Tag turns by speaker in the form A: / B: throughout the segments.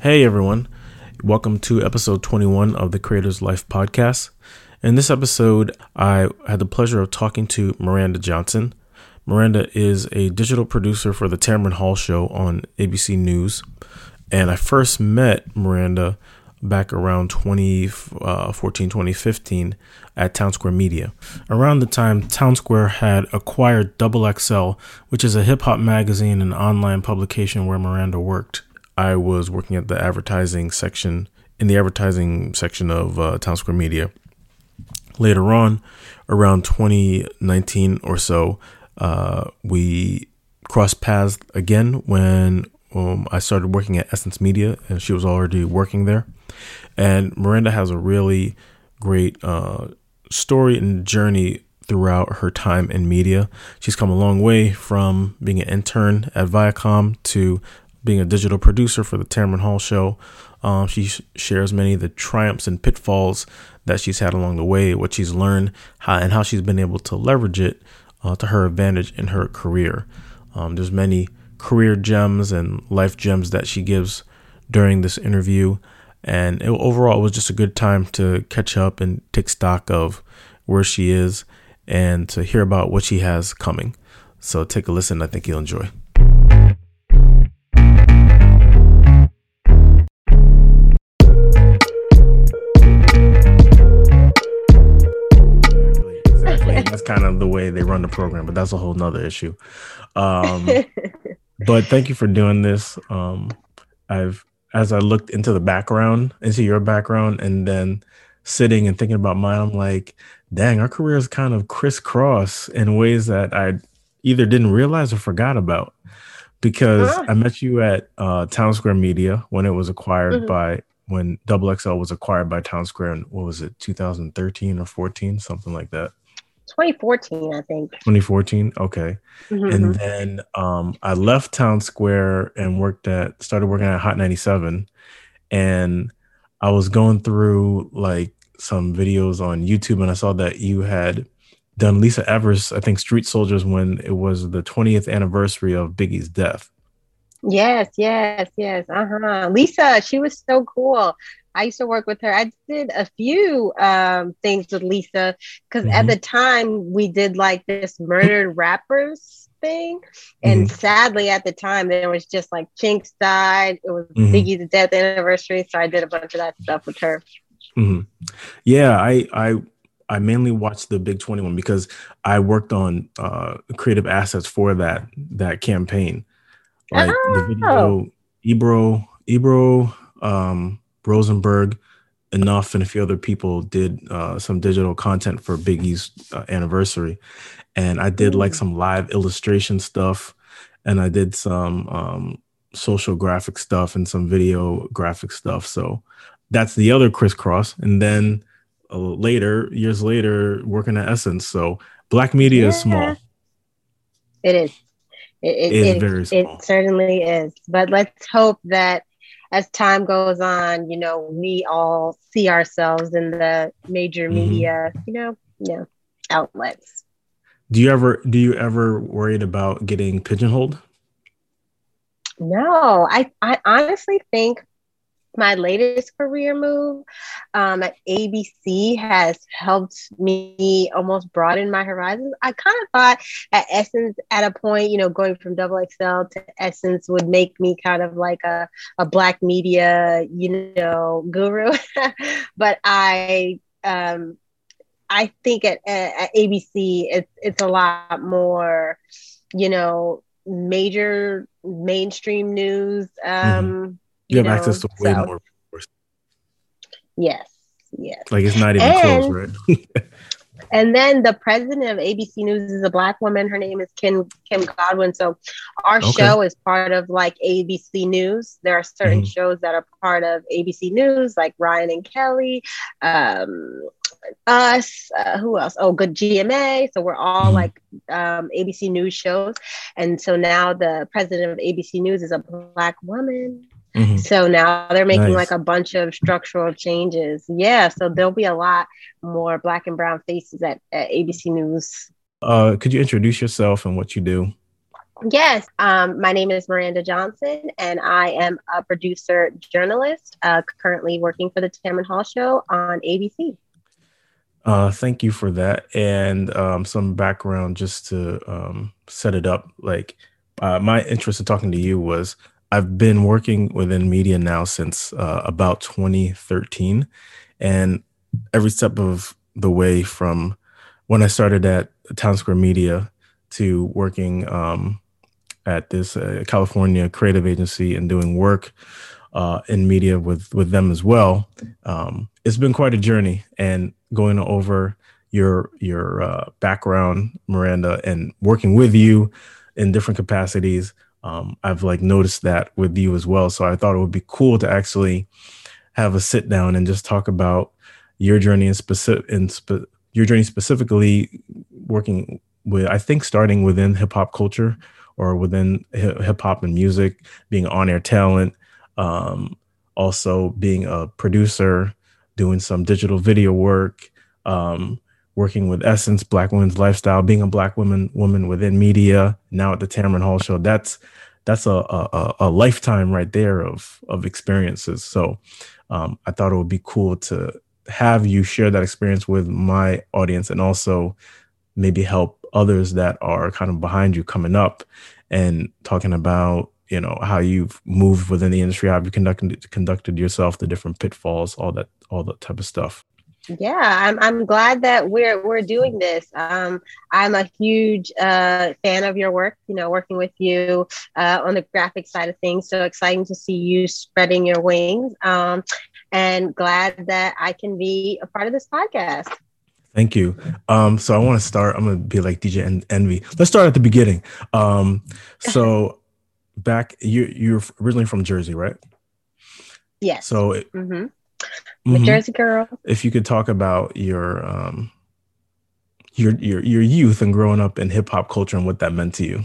A: Hey everyone, welcome to episode 21 of the Creator's Life podcast. In this episode, I had the pleasure of talking to Miranda Johnson. Miranda is a digital producer for the Tamron Hall Show on ABC News. And I first met Miranda back around 2014, uh, 2015 at Town Square Media. Around the time Town Square had acquired Double XL, which is a hip hop magazine and online publication where Miranda worked. I was working at the advertising section in the advertising section of uh, Town Square Media. Later on, around 2019 or so, uh, we crossed paths again when um, I started working at Essence Media, and she was already working there. And Miranda has a really great uh, story and journey throughout her time in media. She's come a long way from being an intern at Viacom to being a digital producer for the Tamron Hall show. Um, she sh- shares many of the triumphs and pitfalls that she's had along the way, what she's learned, how, and how she's been able to leverage it uh, to her advantage in her career. Um, there's many career gems and life gems that she gives during this interview, and it, overall, it was just a good time to catch up and take stock of where she is and to hear about what she has coming. So take a listen. I think you'll enjoy. Kind of the way they run the program, but that's a whole nother issue. Um, but thank you for doing this. Um, I've, as I looked into the background, into your background, and then sitting and thinking about mine, I'm like, dang, our careers kind of crisscross in ways that I either didn't realize or forgot about. Because ah. I met you at uh, Town Square Media when it was acquired mm-hmm. by when Double XL was acquired by Town Square in what was it, 2013 or 14, something like that.
B: 2014, I think.
A: 2014. Okay. Mm-hmm. And then um, I left Town Square and worked at, started working at Hot 97. And I was going through like some videos on YouTube and I saw that you had done Lisa Evers, I think Street Soldiers, when it was the 20th anniversary of Biggie's death.
B: Yes, yes, yes. Uh huh. Lisa, she was so cool. I used to work with her. I did a few um, things with Lisa because mm-hmm. at the time we did like this murdered rappers thing. And mm-hmm. sadly, at the time, there was just like Chinx died. It was mm-hmm. Biggie's death anniversary. So I did a bunch of that stuff with her.
A: Mm-hmm. Yeah, I, I, I mainly watched the Big 21 because I worked on uh, creative assets for that that campaign. Like oh. the video, Ebro, Ebro, um, Rosenberg, Enough, and a few other people did uh, some digital content for Biggie's uh, anniversary, and I did like some live illustration stuff, and I did some um, social graphic stuff and some video graphic stuff. So that's the other crisscross, and then uh, later, years later, working at Essence. So black media yeah. is small.
B: It is. It, it, it is very small. It certainly is. But let's hope that as time goes on, you know, we all see ourselves in the major mm-hmm. media, you know, you know, outlets.
A: Do you ever do you ever worried about getting pigeonholed?
B: No, I I honestly think my latest career move um, at ABC has helped me almost broaden my horizons. I kind of thought at Essence at a point, you know, going from Double XL to Essence would make me kind of like a, a black media, you know, guru. but I, um, I think at, at ABC, it's, it's a lot more, you know, major mainstream news. Mm-hmm. Um, mm-hmm
A: you, have know, access to way so, more.
B: Yes, yes.
A: Like it's not even and, close, right?
B: and then the president of ABC News is a black woman. Her name is Kim Kim Godwin. So our okay. show is part of like ABC News. There are certain mm-hmm. shows that are part of ABC News, like Ryan and Kelly, um, us. Uh, who else? Oh, good GMA. So we're all mm-hmm. like um, ABC News shows. And so now the president of ABC News is a black woman. Mm-hmm. So now they're making nice. like a bunch of structural changes. Yeah, so there'll be a lot more black and brown faces at, at ABC News.
A: Uh, could you introduce yourself and what you do?
B: Yes, um, my name is Miranda Johnson, and I am a producer journalist uh, currently working for the Tamron Hall Show on ABC.
A: Uh, thank you for that, and um, some background just to um, set it up. Like uh, my interest in talking to you was I've been working within media now since uh, about 2013, and every step of the way from when I started at Town Square Media to working um, at this uh, California creative agency and doing work uh, in media with with them as well. Um, it's been quite a journey, and going over your your uh, background, Miranda, and working with you in different capacities. Um, I've like noticed that with you as well. So I thought it would be cool to actually have a sit down and just talk about your journey in specific in spe- your journey specifically working with I think starting within hip hop culture or within hip hop and music, being on air talent, um, also being a producer, doing some digital video work, um, working with Essence, Black Women's Lifestyle, being a Black woman woman within media. Now at the Tamron Hall Show, that's that's a, a, a lifetime right there of of experiences. So um, I thought it would be cool to have you share that experience with my audience and also maybe help others that are kind of behind you coming up and talking about you know how you've moved within the industry how you conducted conducted yourself the different pitfalls all that all that type of stuff
B: yeah i'm, I'm glad that we're we're doing this um, i'm a huge uh, fan of your work you know working with you uh, on the graphic side of things so exciting to see you spreading your wings um, and glad that i can be a part of this podcast
A: Thank you. Um, so I want to start. I'm gonna be like DJ en- Envy. Let's start at the beginning. Um, so back, you you're originally from Jersey, right?
B: Yes.
A: So,
B: it, mm-hmm. Mm-hmm. Jersey girl.
A: If you could talk about your um, your your your youth and growing up in hip hop culture and what that meant to you.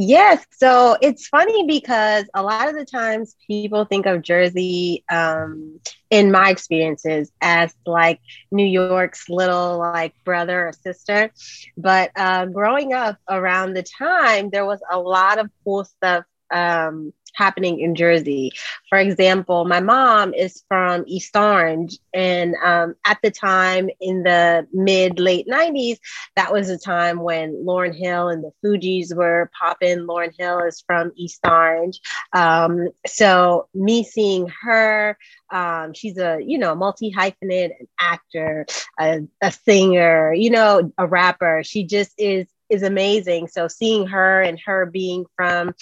B: Yes. So it's funny because a lot of the times people think of Jersey, um, in my experiences, as like New York's little like brother or sister. But uh, growing up around the time, there was a lot of cool stuff um, happening in Jersey. For example, my mom is from East Orange, and um, at the time in the mid late 90s, that was a time when Lauryn Hill and the Fugees were popping. Lauryn Hill is from East Orange. Um, so, me seeing her, um, she's a you know multi hyphenate, an actor, a, a singer, you know, a rapper. She just is is amazing. So seeing her and her being from,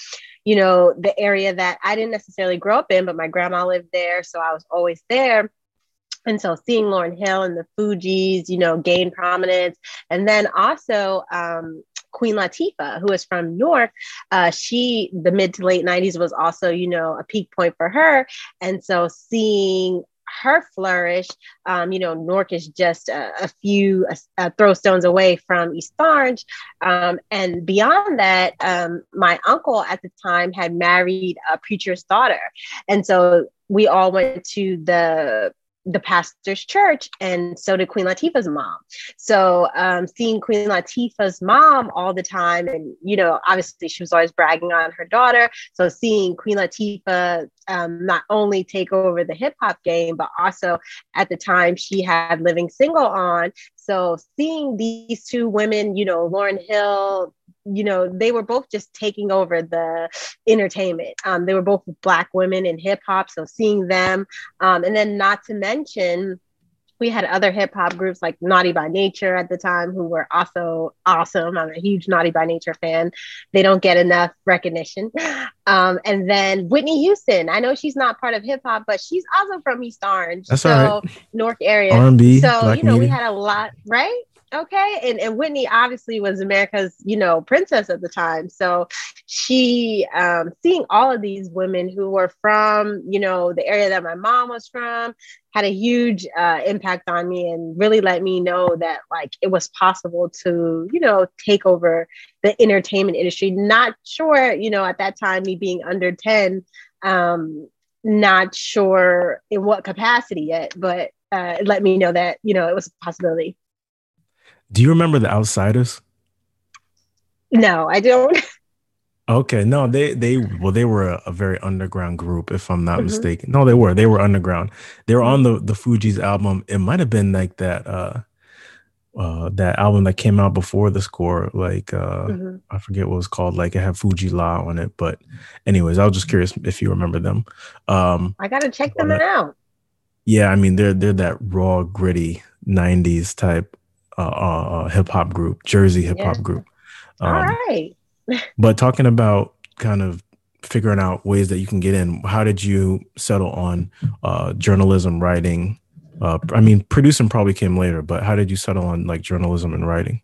B: you know, the area that I didn't necessarily grow up in, but my grandma lived there. So I was always there. And so seeing Lauryn Hill and the Fugees, you know, gain prominence. And then also um, Queen Latifah, who is from Newark, uh, she, the mid to late 90s was also, you know, a peak point for her. And so seeing her flourish. Um, you know, Newark is just a, a few throw stones away from East Orange. Um, and beyond that, um, my uncle at the time had married a preacher's daughter. And so we all went to the the pastor's church, and so did Queen Latifah's mom. So um, seeing Queen Latifah's mom all the time, and you know, obviously she was always bragging on her daughter. So seeing Queen Latifah um, not only take over the hip hop game, but also at the time she had Living Single on. So seeing these two women, you know, Lauryn Hill, you know, they were both just taking over the entertainment. Um, they were both black women in hip hop. So seeing them, um, and then not to mention, we had other hip hop groups like Naughty by Nature at the time who were also awesome. I'm a huge Naughty by Nature fan. They don't get enough recognition. Um, and then Whitney Houston. I know she's not part of hip hop, but she's also from East Orange.
A: That's so right.
B: North area.
A: R&B,
B: so
A: Black
B: you know
A: media.
B: we had a lot, right? Okay and, and whitney obviously was america's you know princess at the time. So she um, seeing all of these women who were from you know the area that my mom was from had a huge uh, impact on me and really let me know that like it was possible to you know take over the entertainment industry. Not sure you know at that time me being under 10 um not sure in what capacity yet but uh, let me know that you know it was a possibility
A: do you remember the Outsidaz?
B: No, I don't.
A: Okay, no, they they well they were a, a very underground group, if I'm not mm-hmm. mistaken. No, they were they were underground. They were on the the Fugees' album. It might have been like that uh uh that album that came out before the score, like uh mm-hmm. I forget what it was called. Like it had Fu-Gee-La on it. But anyways, I was just curious if you remember them. Um
B: I gotta check them out.
A: Yeah, I mean they're they're that raw, gritty '90s type uh, uh, uh hip hop group, Jersey hip hop yeah. group.
B: Um, All right
A: but talking about kind of figuring out ways that you can get in, how did you settle on uh, journalism, writing? Uh, I mean, producing probably came later, but how did you settle on like journalism and writing?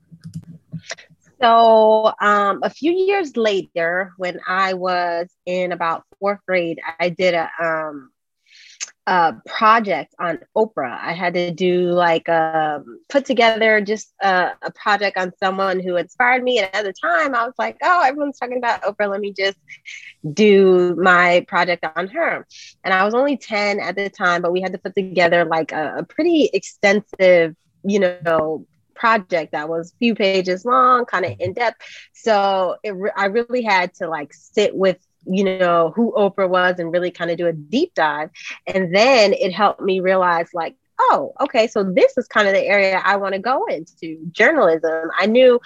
B: So, um, a few years later, when I was in about fourth grade, I did a um, a project on Oprah. I had to do like um, put together just a, a, project on someone who inspired me. And at the time, I was like, oh, everyone's talking about Oprah. Let me just do my project on her. And I was only 10 at the time, but we had to put together like a, a pretty extensive, you know, project that was a few pages long, kind of in depth. So it re- I really had to like sit with you know, who Oprah was and really kind of do a deep dive. And then it helped me realize, like, oh, okay, so this is kind of the area I want to go into journalism. I knew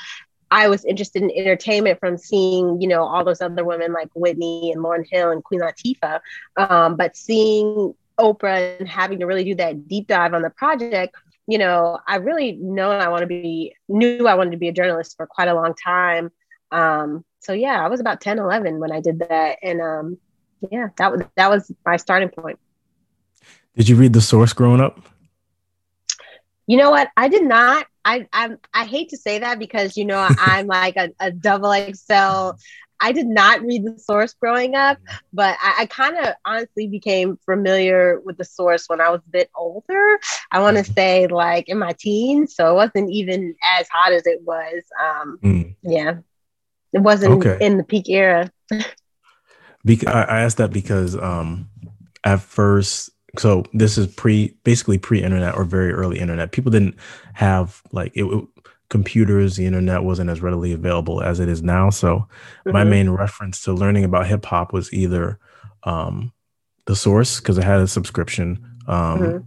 B: I was interested in entertainment from seeing, you know, all those other women like Whitney and Lauryn Hill and Queen Latifah. Um, but seeing Oprah and having to really do that deep dive on the project, you know, I really know I want to be, knew I wanted to be a journalist for quite a long time. Um, so yeah, I was about 10, 11 when I did that. And um, yeah, that was, that was my starting point.
A: Did you read the source growing up?
B: You know what? I did not. I I, I hate to say that because you know I'm like a, a double XL. I did not read the source growing up, but I, I kind of honestly became familiar with the source when I was a bit older. I want to mm-hmm. say like in my teens, so it wasn't even as hot as it was. Um, mm. Yeah, it wasn't okay. in the peak era.
A: because I asked that because um, at first, so this is pre, basically pre-internet or very early internet. People didn't have like it, it computers, the internet wasn't as readily available as it is now. So mm-hmm. my main reference to learning about hip hop was either um, the source because it had a subscription, um, mm-hmm.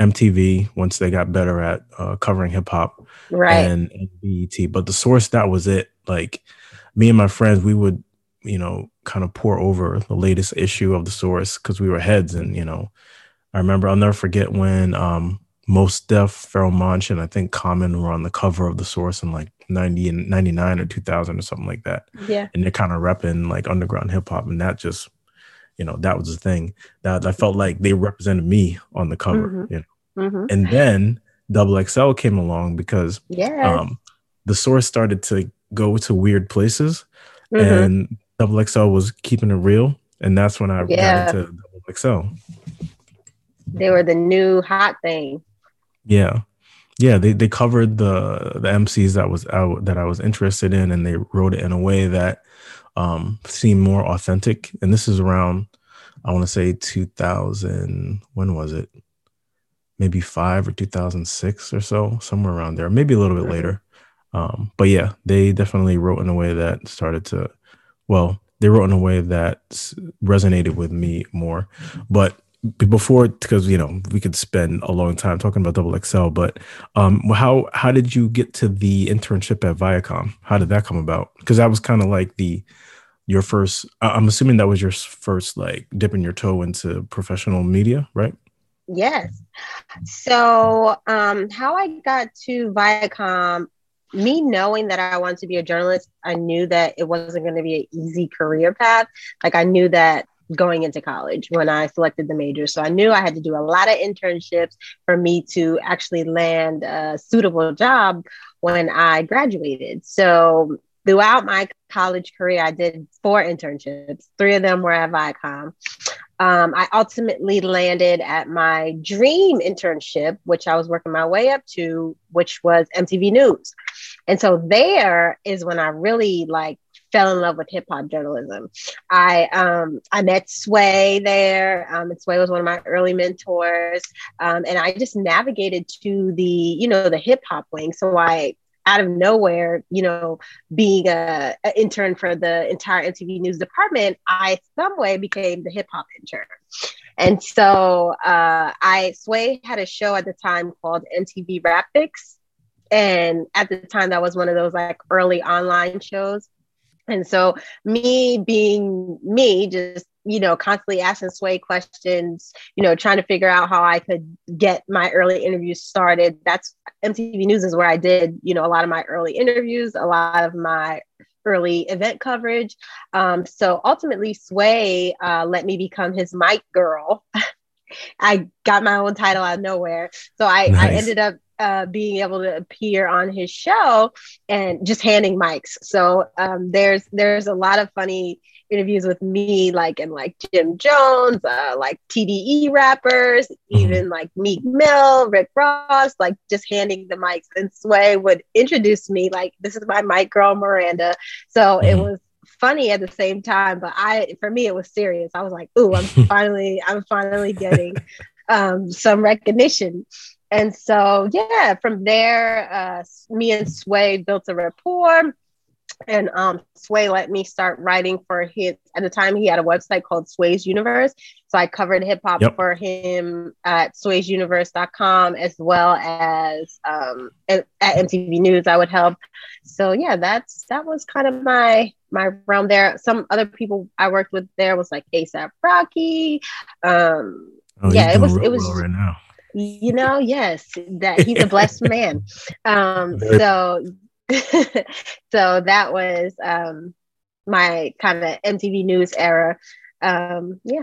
A: MTV once they got better at uh, covering hip hop,
B: right,
A: and, and BET. But the source that was it. Like me and my friends, we would, you know, kind of pour over the latest issue of the source because we were heads. And, you know, I remember I'll never forget when um Mos Def, Pharoahe Monch, and I think Common were on the cover of the source in like 90 and 99 or 2000 or something like that.
B: Yeah.
A: And they're kind of repping like underground hip hop. And that just, you know, that was the thing that I felt like they represented me on the cover, mm-hmm. you know. Mm-hmm. And then Double XL came along because
B: yeah.
A: um, the source started to go to weird places, mm-hmm. and Double XL was keeping it real, and that's when I yeah. got into Double XL.
B: They were the new hot thing.
A: Yeah, yeah. They they covered the the MCs that was out that I was interested in, and they wrote it in a way that um, seemed more authentic. And this is around, I want to say, two thousand. When was it? Maybe five or two thousand six or so, somewhere around there. Maybe a little bit mm-hmm. later. Um, but yeah, they definitely wrote in a way that started to, well, they wrote in a way that resonated with me more. But before, because you know we could spend a long time talking about Double XL, but um, how how did you get to the internship at Viacom? How did that come about? Because that was kind of like the your first. I'm assuming that was your first like dipping your toe into professional media, right?
B: Yes. So, um, how I got to Viacom, me knowing that I wanted to be a journalist, I knew that it wasn't going to be an easy career path. Like I knew that going into college when I selected the major. So I knew I had to do a lot of internships for me to actually land a suitable job when I graduated. So throughout my college career, I did four internships. Three of them were at Viacom. Um, I ultimately landed at my dream internship, which I was working my way up to, which was MTV News. And so there is when I really like fell in love with hip hop journalism. I um, I met Sway there. Um, and Sway was one of my early mentors, um, and I just navigated to the you know the hip hop wing. So I out of nowhere, you know, being a, a intern for the entire MTV News department, I some way became the hip hop intern. And so uh, I Sway had a show at the time called MTV Rap Fix. And at the time, that was one of those like early online shows. And so, me being me, just you know, constantly asking Sway questions, you know, trying to figure out how I could get my early interviews started. That's MTV News is where I did, you know, a lot of my early interviews, a lot of my early event coverage. Um, so ultimately, Sway uh, let me become his mic girl. I got my own title out of nowhere. So I, nice. I ended up uh, being able to appear on his show and just handing mics. So um, there's there's a lot of funny interviews with me, like and like Jim Jones, uh, like TDE rappers, mm-hmm. even like Meek Mill, Rick Ross, like just handing the mics. And Sway would introduce me like, "This is my mic girl, Miranda." So mm-hmm. it was funny at the same time, but I for me it was serious. I was like, "Ooh, I'm finally I'm finally getting um, some recognition." And so, yeah, from there, uh, me and Sway built a rapport and um, Sway let me start writing for his. At the time, he had a website called Sway's Universe, so I covered hip hop yep. for him at Sway'sUniverse.com as well as um, at, at MTV News. I would help. So yeah, that's that was kind of my my realm there. Some other people I worked with there was like ASAP Rocky. Um, oh, yeah, it was it was well right now. You know, yes, that he's a blessed man. Um, so so that was um, my kind of MTV News era. Um, yeah.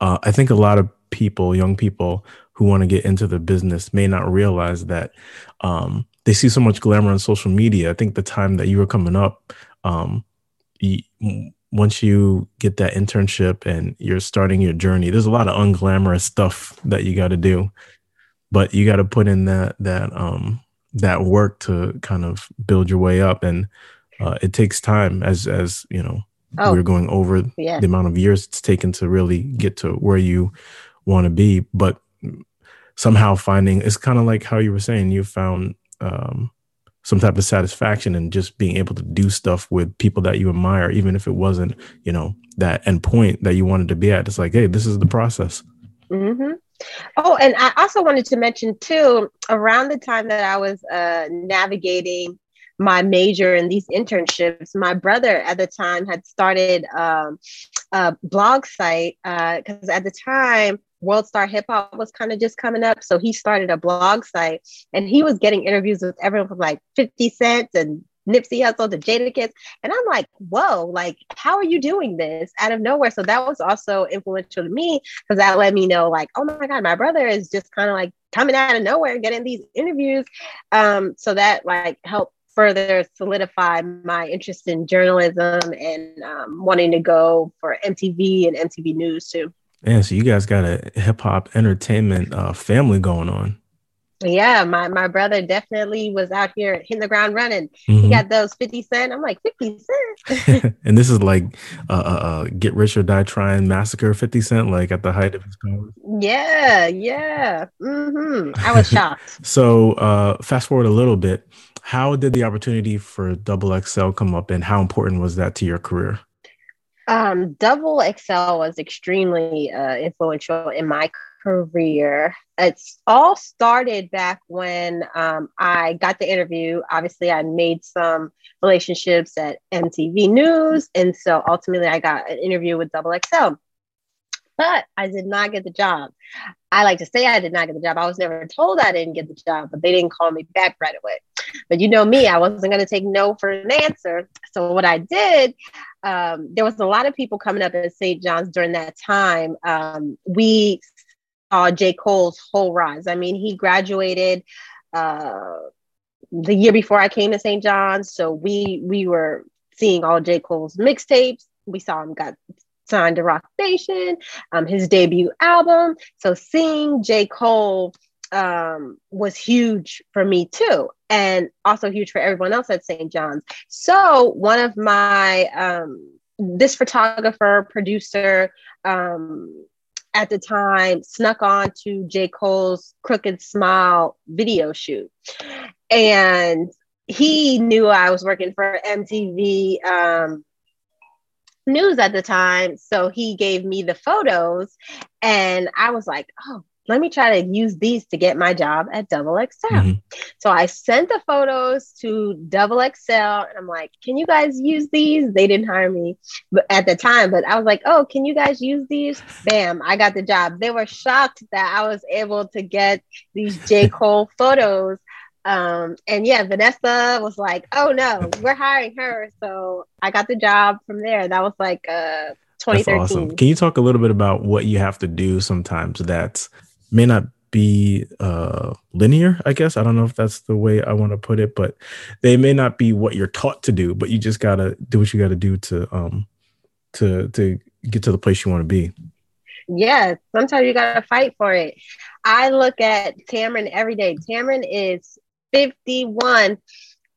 A: Uh, I think a lot of people, young people who want to get into the business, may not realize that um, they see so much glamour on social media. I think the time that you were coming up, um, you, once you get that internship and you're starting your journey, there's a lot of unglamorous stuff that you got to do, but you got to put in that that um, that work to kind of build your way up. And uh, it takes time as as you know oh, we're going over yeah. the amount of years it's taken to really get to where you want to be. But somehow finding it's kind of like how you were saying you found um, some type of satisfaction and just being able to do stuff with people that you admire even if it wasn't you know that end point that you wanted to be at it's like hey this is the process
B: mm-hmm. Oh, and I also wanted to mention too, around the time that I was uh, navigating my major in these internships, my brother at the time had started um, a blog site because uh, at the time, World Star Hip Hop was kind of just coming up. So he started a blog site and he was getting interviews with everyone from like 50 Cent and Nipsey Hussle to Jadakiss. And I'm like, whoa, like, how are you doing this out of nowhere? So that was also influential to me because that let me know, like, oh my God, my brother is just kind of like coming out of nowhere getting these interviews. Um, so that like helped further solidify my interest in journalism and um, wanting to go for MTV and MTV News too.
A: Yeah, so you guys got a hip hop entertainment uh, family going on
B: yeah, my, my brother definitely was out here hitting the ground running. Mm-hmm. He got those 50 cent. I'm like, 50 cent.
A: and this is like uh, uh, uh, Get Rich or Die Trying Massacre 50 Cent, like at the height of his powers.
B: Yeah, yeah. Mm-hmm. I was shocked.
A: so uh, fast forward a little bit. How did the opportunity for Double XL come up and how important was that to your career?
B: Um, Double XL was extremely uh, influential in my career. It's all started back when um, I got the interview. Obviously, I made some relationships at MTV News. And so ultimately, I got an interview with Double XL. But I did not get the job. I like to say I did not get the job. I was never told I didn't get the job, but they didn't call me back right away. But you know me, I wasn't going to take no for an answer. So what I did, um, there was a lot of people coming up at St. John's during that time. Um, we saw J. Cole's whole rise. I mean, he graduated uh, the year before I came to St. John's, so we we were seeing all J. Cole's mixtapes. We saw him got signed to Roc Nation, um, his debut album. So seeing J. Cole um, was huge for me too, and also huge for everyone else at St. John's. So one of my um, this photographer producer um, at the time snuck on to J. Cole's Crooked Smile video shoot. and he knew I was working for MTV um, News at the time. So he gave me the photos, and I was like, oh, let me try to use these to get my job at Double XL. Mm-hmm. So I sent the photos to Double XL and I'm like, can you guys use these? They didn't hire me but at the time, but I was like, oh, can you guys use these? Bam, I got the job. They were shocked that I was able to get these J. Cole photos. Um, and yeah, Vanessa was like, oh no, we're hiring her. So I got the job from there. That was like uh 2013. That's awesome.
A: Can you talk a little bit about what you have to do sometimes that may not be uh, linear, I guess. I don't know if that's the way I want to put it, but they may not be what you're taught to do, but you just gotta do what you gotta do to um to to get to the place you want to be.
B: Yeah, sometimes you gotta fight for it. I look at Tamron every day. Tamron is 51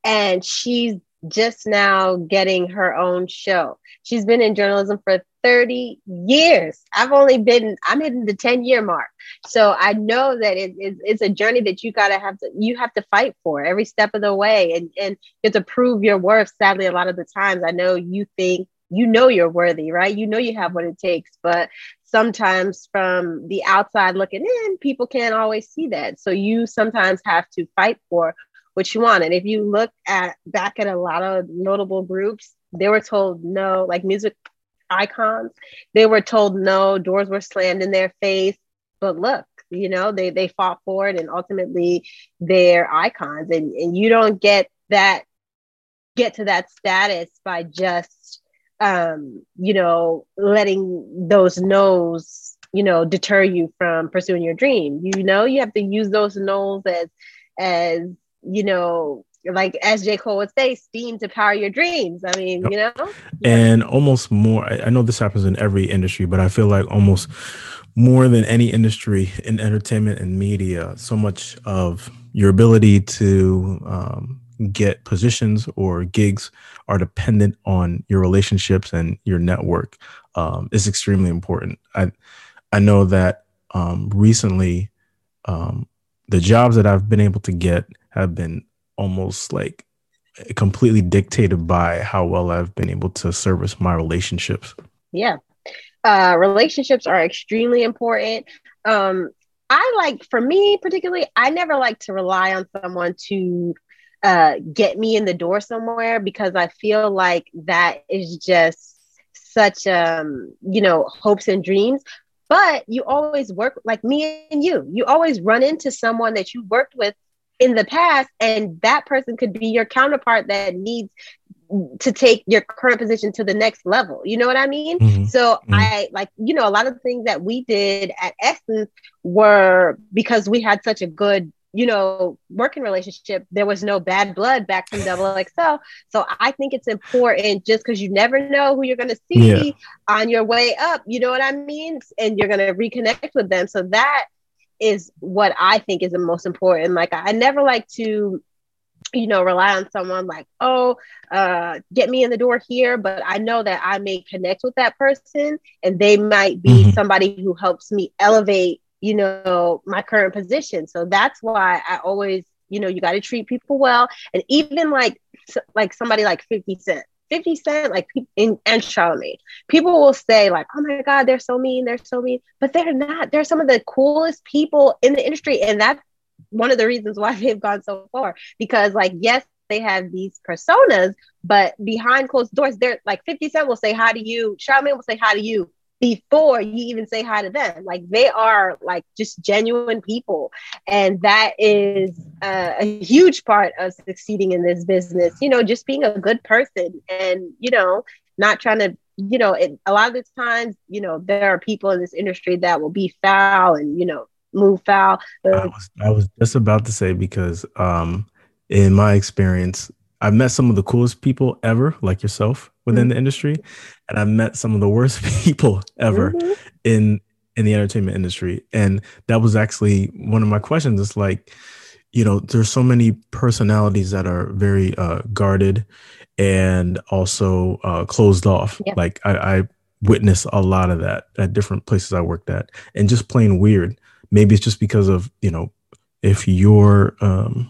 B: and she's just now getting her own show. She's been in journalism for 30 years. I've only been, I'm hitting the 10 year mark. So I know that it, it, it's a journey that you gotta have to, you have to fight for every step of the way and, and you have to prove your worth. Sadly, a lot of the times I know you think you know you're worthy, right? You know you have what it takes, but sometimes from the outside looking in, people can't always see that. So you sometimes have to fight for what you want. And if you look at back at a lot of notable groups, they were told no, like music icons. They were told no, doors were slammed in their face. But look, you know, they they fought for it and ultimately they're icons. And, and you don't get that get to that status by just um, you know, letting those no's, you know, deter you from pursuing your dream. You know, you have to use those no's as as, you know, like as J. Cole would say, steam to power your dreams. I mean, yep. you know?
A: And almost more, I, I know this happens in every industry, but I feel like almost more than any industry in entertainment and media, so much of your ability to um, get positions or gigs are dependent on your relationships and your network um, is extremely important. I I know that um, recently um, the jobs that I've been able to get have been almost like completely dictated by how well I've been able to service my relationships.
B: Yeah. Uh, relationships are extremely important. Um, I like, for me particularly, I never like to rely on someone to uh, get me in the door somewhere because I feel like that is just such, um, you know, hopes and dreams. But you always work like me and you. You always run into someone that you worked with in the past and that person could be your counterpart that needs to take your current position to the next level. You know what I mean? Mm-hmm. So mm-hmm. I like, you know, a lot of the things that we did at Essence were because we had such a good, you know, working relationship. There was no bad blood back from Double XL. So I think it's important just because you never know who you're going to see yeah. on your way up. You know what I mean? And you're going to reconnect with them. So that is what I think is the most important. Like I never like to, you know, rely on someone like, oh, uh, get me in the door here, but I know that I may connect with that person and they might be mm-hmm. somebody who helps me elevate, you know, my current position. So that's why I always, you know, you got to treat people well. And even like like somebody like 50 Cent 50 Cent, like in and Charlamagne, people will say like, "Oh my God, they're so mean, they're so mean," but they're not. They're some of the coolest people in the industry, and that's one of the reasons why they've gone so far. Because like, yes, they have these personas, but behind closed doors, they're like 50 Cent will say hi to you, Charlamagne will say hi to you, before you even say hi to them. Like they are like just genuine people. And that is uh, a huge part of succeeding in this business, you know, just being a good person and, you know, not trying to, you know, it, a lot of the times, you know, there are people in this industry that will be foul and, you know, move foul.
A: I was, I was just about to say because um, in my experience, I've met some of the coolest people ever, like yourself, within mm-hmm. the industry, and I've met some of the worst people ever mm-hmm. in in the entertainment industry. And that was actually one of my questions. It's like, you know, there's so many personalities that are very uh, guarded and also uh, closed off. Yeah. Like I, I witnessed a lot of that at different places I worked at, and just plain weird. Maybe it's just because of you know, if you're um,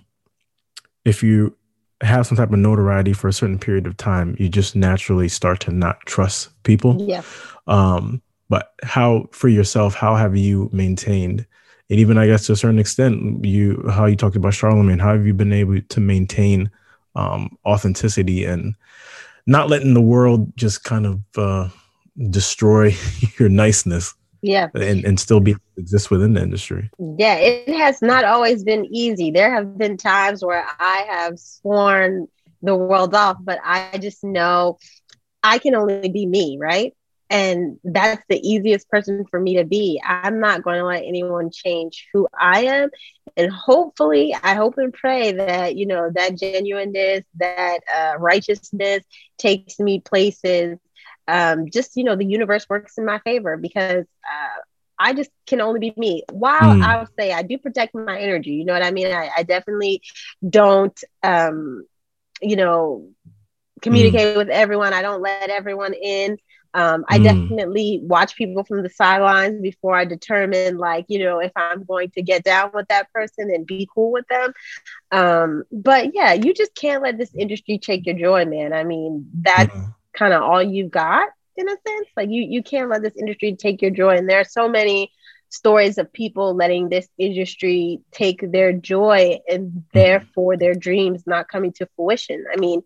A: if you have some type of notoriety for a certain period of time, you just naturally start to not trust people.
B: Yeah.
A: Um, but how for yourself, how have you maintained and even I guess to a certain extent, you how you talked about Charlamagne, how have you been able to maintain um, authenticity and not letting the world just kind of uh, destroy your niceness?
B: Yeah,
A: and, and still be exist within the industry.
B: Yeah, it has not always been easy. There have been times where I have sworn the world off, but I just know I can only be me, right? and that's the easiest person for me to be. I'm not going to let anyone change who I am. And hopefully, I hope and pray that, you know, that genuineness, that uh, righteousness takes me places. Um, just, you know, the universe works in my favor because uh, I just can only be me. While mm. I would say I do protect my energy, you know what I mean? I, I definitely don't, um, you know, communicate mm. with everyone. I don't let everyone in. Um, I mm. definitely watch people from the sidelines before I determine, like, you know, if I'm going to get down with that person and be cool with them. Um, but yeah, you just can't let this industry take your joy, man. I mean, that's mm-hmm. Kind of all you've got in a sense. Like, you you can't let this industry take your joy, and there are so many stories of people letting this industry take their joy and therefore their dreams not coming to fruition. I mean,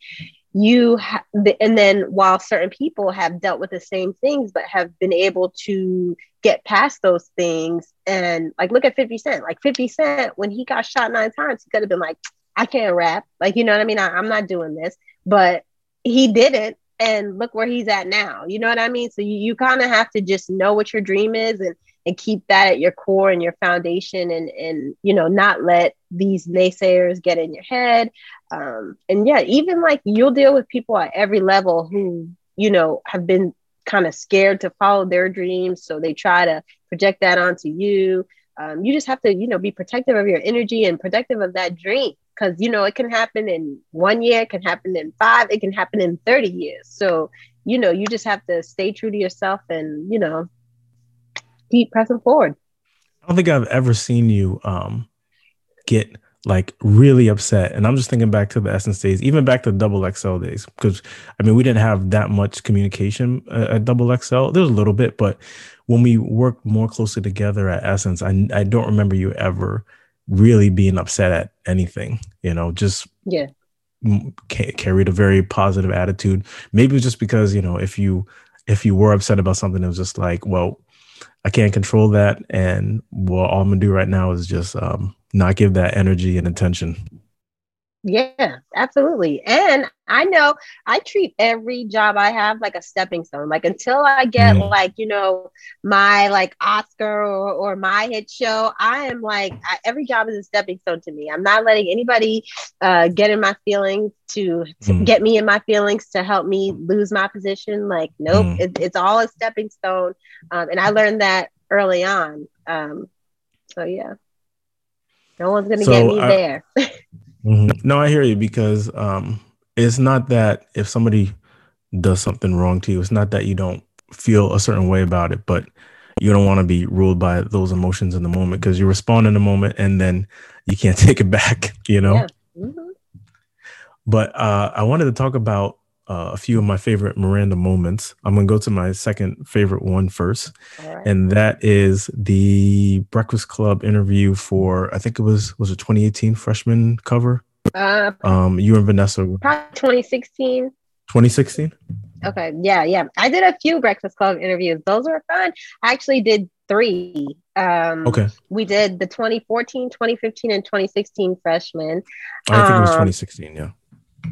B: you ha- and then while certain people have dealt with the same things but have been able to get past those things and like look at 50 cent. Like 50 cent when he got shot nine times he could have been like i can't rap. Like you know what i mean? I, i'm not doing this. But he didn't and look where he's at now. You know what i mean? So you, you kind of have to just know what your dream is and and keep that at your core and your foundation and and you know not let these naysayers get in your head. Um, and yeah even like you'll deal with people at every level who you know have been kind of scared to follow their dreams so they try to project that onto you. Um, you just have to you know be protective of your energy and protective of that dream because you know it can happen in one year it can happen in five it can happen in 30 years so you know you just have to stay true to yourself and you know keep pressing forward.
A: I don't think I've ever seen you um, get like really upset. And I'm just thinking back to the Essence days, even back to Double XL days, because I mean, we didn't have that much communication uh, at Double XL. There was a little bit, but when we worked more closely together at Essence, I, I don't remember you ever really being upset at anything, you know, just
B: yeah.
A: carried a very positive attitude. Maybe it was just because, you know, if you, if you were upset about something, it was just like, well, I can't control that. And what all I'm gonna do right now is just um, not give that energy and attention.
B: Yeah, absolutely. And I know I treat every job I have like a stepping stone. Like until I get mm. like, you know, my like Oscar or, or my hit show, I am like, I, every job is a stepping stone to me. I'm not letting anybody uh, get in my feelings to, to mm. get me in my feelings to help me lose my position. Like, nope, mm. it, it's all a stepping stone. Um, and I learned that early on. Um, so, yeah, no one's going to so get me I- there.
A: Mm-hmm. No, I hear you because um, it's not that if somebody does something wrong to you, it's not that you don't feel a certain way about it, but you don't want to be ruled by those emotions in the moment because you respond in the moment and then you can't take it back, you know? Yeah. Mm-hmm. But uh, I wanted to talk about uh, a few of my favorite Miranda moments. I'm going to go to my second favorite one first, right. and that is the Breakfast Club interview for I think it was was a 2018 freshman cover. Uh, um, you and Vanessa.
B: Probably 2016.
A: 2016.
B: Okay, yeah, yeah. I did a few Breakfast Club interviews. Those were fun. I actually did three. Um,
A: okay.
B: We did the 2014, 2015, and 2016 freshmen.
A: I think um, it was um, 2016. Yeah.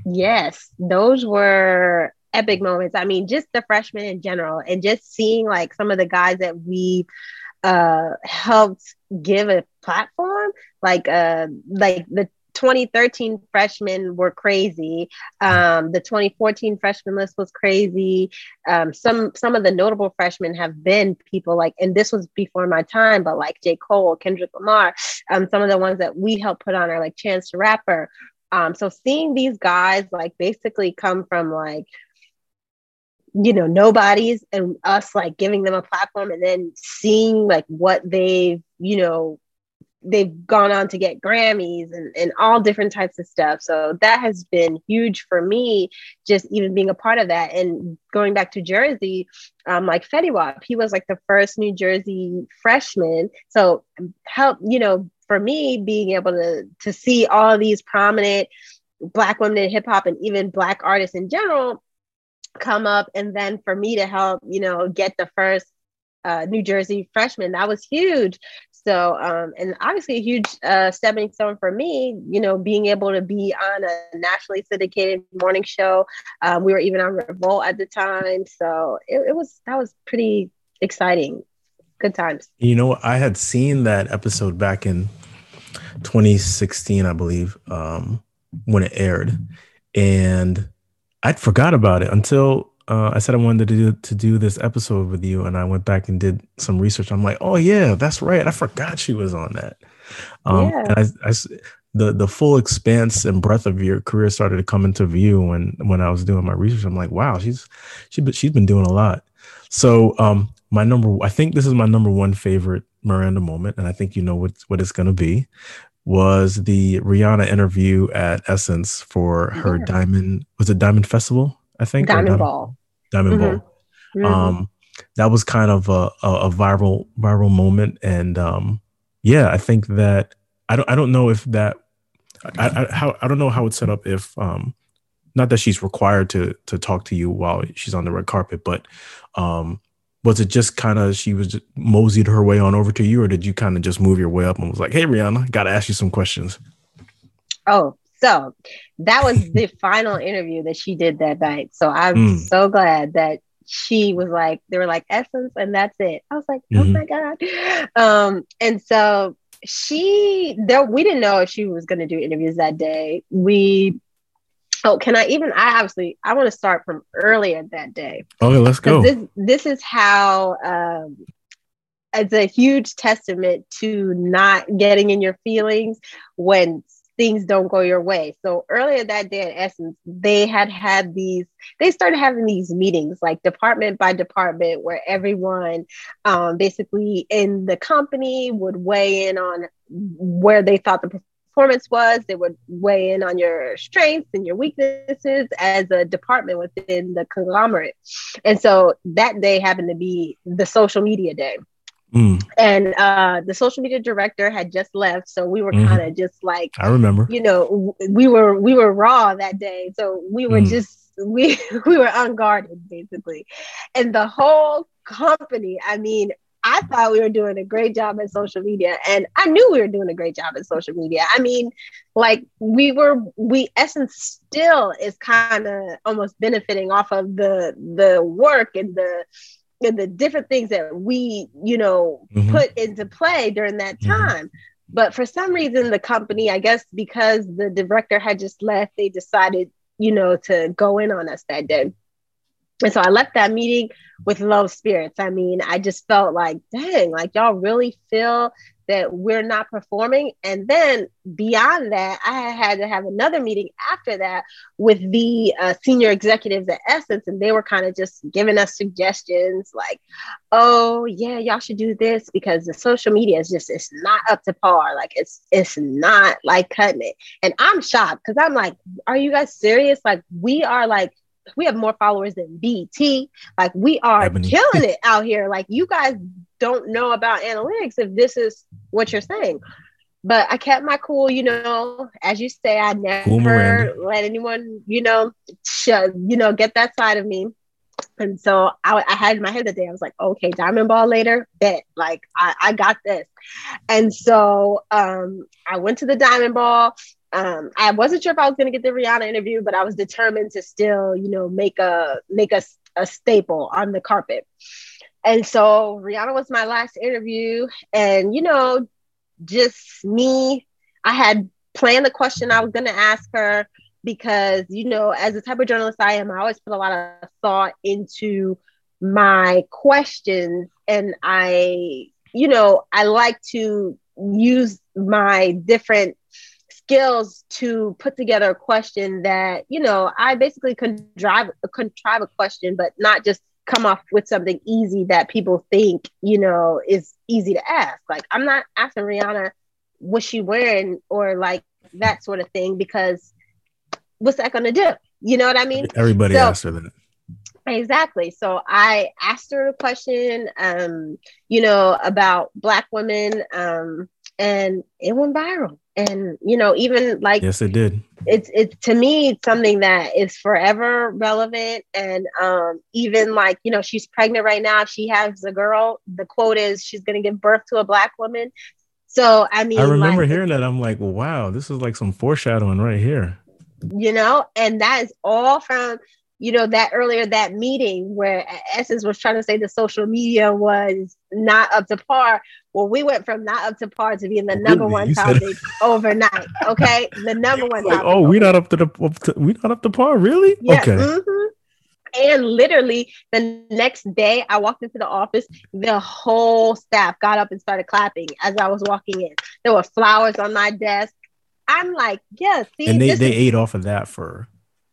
B: Yes, those were epic moments. I mean, just the freshmen in general, and just seeing like some of the guys that we uh helped give a platform, like uh like the 2013 freshmen were crazy. Um, the 2014 freshman list was crazy. Um, some some of the notable freshmen have been people like, and this was before my time, but like J. Cole, Kendrick Lamar. Um, some of the ones that we helped put on are like Chance the Rapper, um, so seeing these guys like basically come from like, you know, nobodies and us like giving them a platform and then seeing like what they've, you know, they've gone on to get Grammys and, and all different types of stuff. So that has been huge for me, just even being a part of that. And going back to Jersey, um, like Fetty Wap, he was like the first New Jersey freshman. So help, you know, for me being able to to see all these prominent black women in hip hop and even black artists in general come up and then for me to help you know get the first uh, New Jersey freshman. That was huge. So, um, and obviously a huge uh, stepping stone for me, you know, being able to be on a nationally syndicated morning show. Um, we were even on Revolt at the time. So it, it was, that was pretty exciting. Good times.
A: You know, I had seen that episode back in 2016, I believe, um, when it aired. And I'd forgot about it until uh, I said I wanted to do to do this episode with you, and I went back and did some research. I'm like, oh yeah, that's right. I forgot she was on that. Um, yeah. And I, I, the the full expanse and breadth of your career started to come into view when when I was doing my research. I'm like, wow, she's she she's been doing a lot. So um, my number, I think this is my number one favorite Miranda moment, and I think you know what what it's going to be. Was the Rihanna interview at Essence for her yeah. Diamond? Was it Diamond Festival? I think
B: Diamond, Diamond Ball.
A: Diamond mm-hmm. Ball. Mm-hmm. Um, that was kind of a, a, a, viral viral moment, and um, yeah, I think that I don't I don't know if that I, I how I don't know how it's set up if um, not that she's required to to talk to you while she's on the red carpet, but um, was it just kind of she was moseyed her way on over to you, or did you kind of just move your way up and was like, "Hey, Rihanna, got to ask you some questions"?
B: Oh, so that was the final interview that she did that night. So I'm mm. so glad that she was like, they were like essence and that's it. I was like, oh mm-hmm. oh my God. Um, and so she there we didn't know if she was gonna do interviews that day. We oh can I even I obviously I want to start from earlier that day.
A: Okay, let's go.
B: This this is how um it's a huge testament to not getting in your feelings when things don't go your way. So earlier that day at Essence, they had had these, they started having these meetings, like department by department, where everyone um, basically in the company would weigh in on where they thought the performance was. They would weigh in on your strengths and your weaknesses as a department within the conglomerate. And so that day happened to be the social media day. Mm. And uh, the social media director had just left, so we were mm-hmm. kind of just like
A: I remember,
B: you know, we were we were raw that day, so we were mm. just we we were unguarded basically, and the whole company. I mean, I thought we were doing a great job at social media, and I knew we were doing a great job at social media. I mean, like we were, we Essence still is kind of almost benefiting off of the the work and the and the different things that we, you know, mm-hmm. put into play during that mm-hmm. time. Mm-hmm. But for some reason, the company, I guess because the director had just left, they decided, you know, to go in on us that day. And so I left that meeting with low spirits. I mean, I just felt like, dang, like y'all really feel that we're not performing. And then beyond that, I had to have another meeting after that with the uh, senior executives at Essence, and they were kind of just giving us suggestions like, "Oh, yeah, y'all should do this because the social media is just it's not up to par. Like it's it's not like cutting it." And I'm shocked because I'm like, "Are you guys serious? Like we are like." we have more followers than BT. Like we are Ebony. killing it out here. Like you guys don't know about analytics if this is what you're saying. But I kept my cool, you know, as you say, I never cool let anyone, you know, sh- you know, get that side of me. And so I, I, had in my head that day, I was like, okay, diamond ball later, bet, like I, I got this. And so um, I went to the diamond ball. Um, I wasn't sure if I was going to get the Rihanna interview, but I was determined to still, you know, make a make a, a staple on the carpet. And so Rihanna was my last interview. And, you know, just me, I had planned the question I was going to ask her because, you know, as the type of journalist I am, I always put a lot of thought into my questions. And I, you know, I like to use my different skills to put together a question that you know I basically contrive contrive a question, but not just come off with something easy that people think, you know, is easy to ask. Like I'm not asking Rihanna what she wearing or like that sort of thing because what's that gonna do? You know what I mean?
A: Everybody so, asks her that.
B: Exactly. So I asked her a question, um, you know, about black women, um, and it went viral. And you know, even like
A: yes, it did.
B: It's it's to me it's something that is forever relevant. And um, even like you know, she's pregnant right now. She has a girl. The quote is she's going to give birth to a black woman. So I mean,
A: I remember like, hearing that. I'm like, wow, this is like some foreshadowing right here.
B: You know, and that is all from you know that earlier that meeting where essence was trying to say the social media was not up to par. Well we went from not up to par to being the number really? one topic overnight okay? The number one
A: like, oh we're not up to the up to, we not up to par really?
B: Yeah, okay. mm-hmm. and literally the next day i walked into the office the whole staff got up and started clapping as i was walking in. There were flowers on my desk. I'm like yeah see,
A: and they, they is- ate off of that for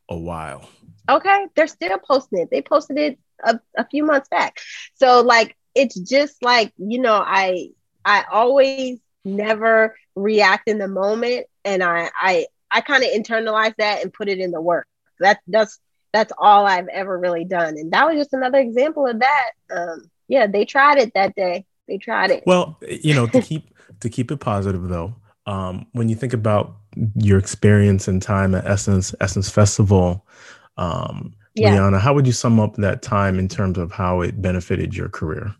A: a while
B: Okay, they're still posting it. They posted it a, a few months back. So like it's just like, you know, I I always never react in the moment and I I I kind of internalize that and put it in the work. That that's that's all I've ever really done. And that was just another example of that. Um yeah, they tried it that day. They tried it.
A: Well, you know, to keep to keep it positive though, um, when you think about your experience and time at Essence Essence Festival, um, yeah. Liana, how would you sum up that time in terms of how it benefited your career?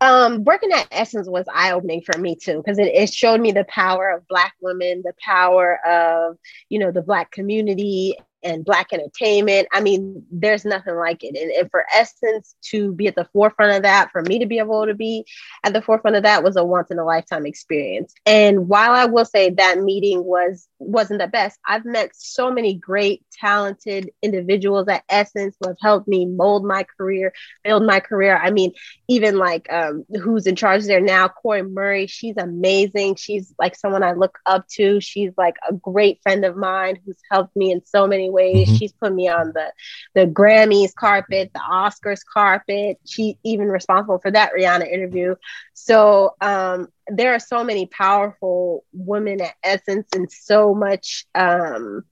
B: Um, working at Essence was eye opening for me too, because it, it showed me the power of Black women, the power of, you know, the Black community and black entertainment. I mean, there's nothing like it. And, and, for Essence to be at the forefront of that, for me to be able to be at the forefront of that was a once in a lifetime experience. And while I will say that meeting was wasn't the best, I've met so many great, talented individuals at Essence who have helped me mold my career, build my career. I mean, even like um, who's in charge there now, Corey Murray, she's amazing. She's like someone I look up to. She's like a great friend of mine who's helped me in so many ways. Mm-hmm. She's put me on the the Grammys carpet, the Oscars carpet. She even responsible for that Rihanna interview. So um, there are so many powerful women at Essence, and so much um,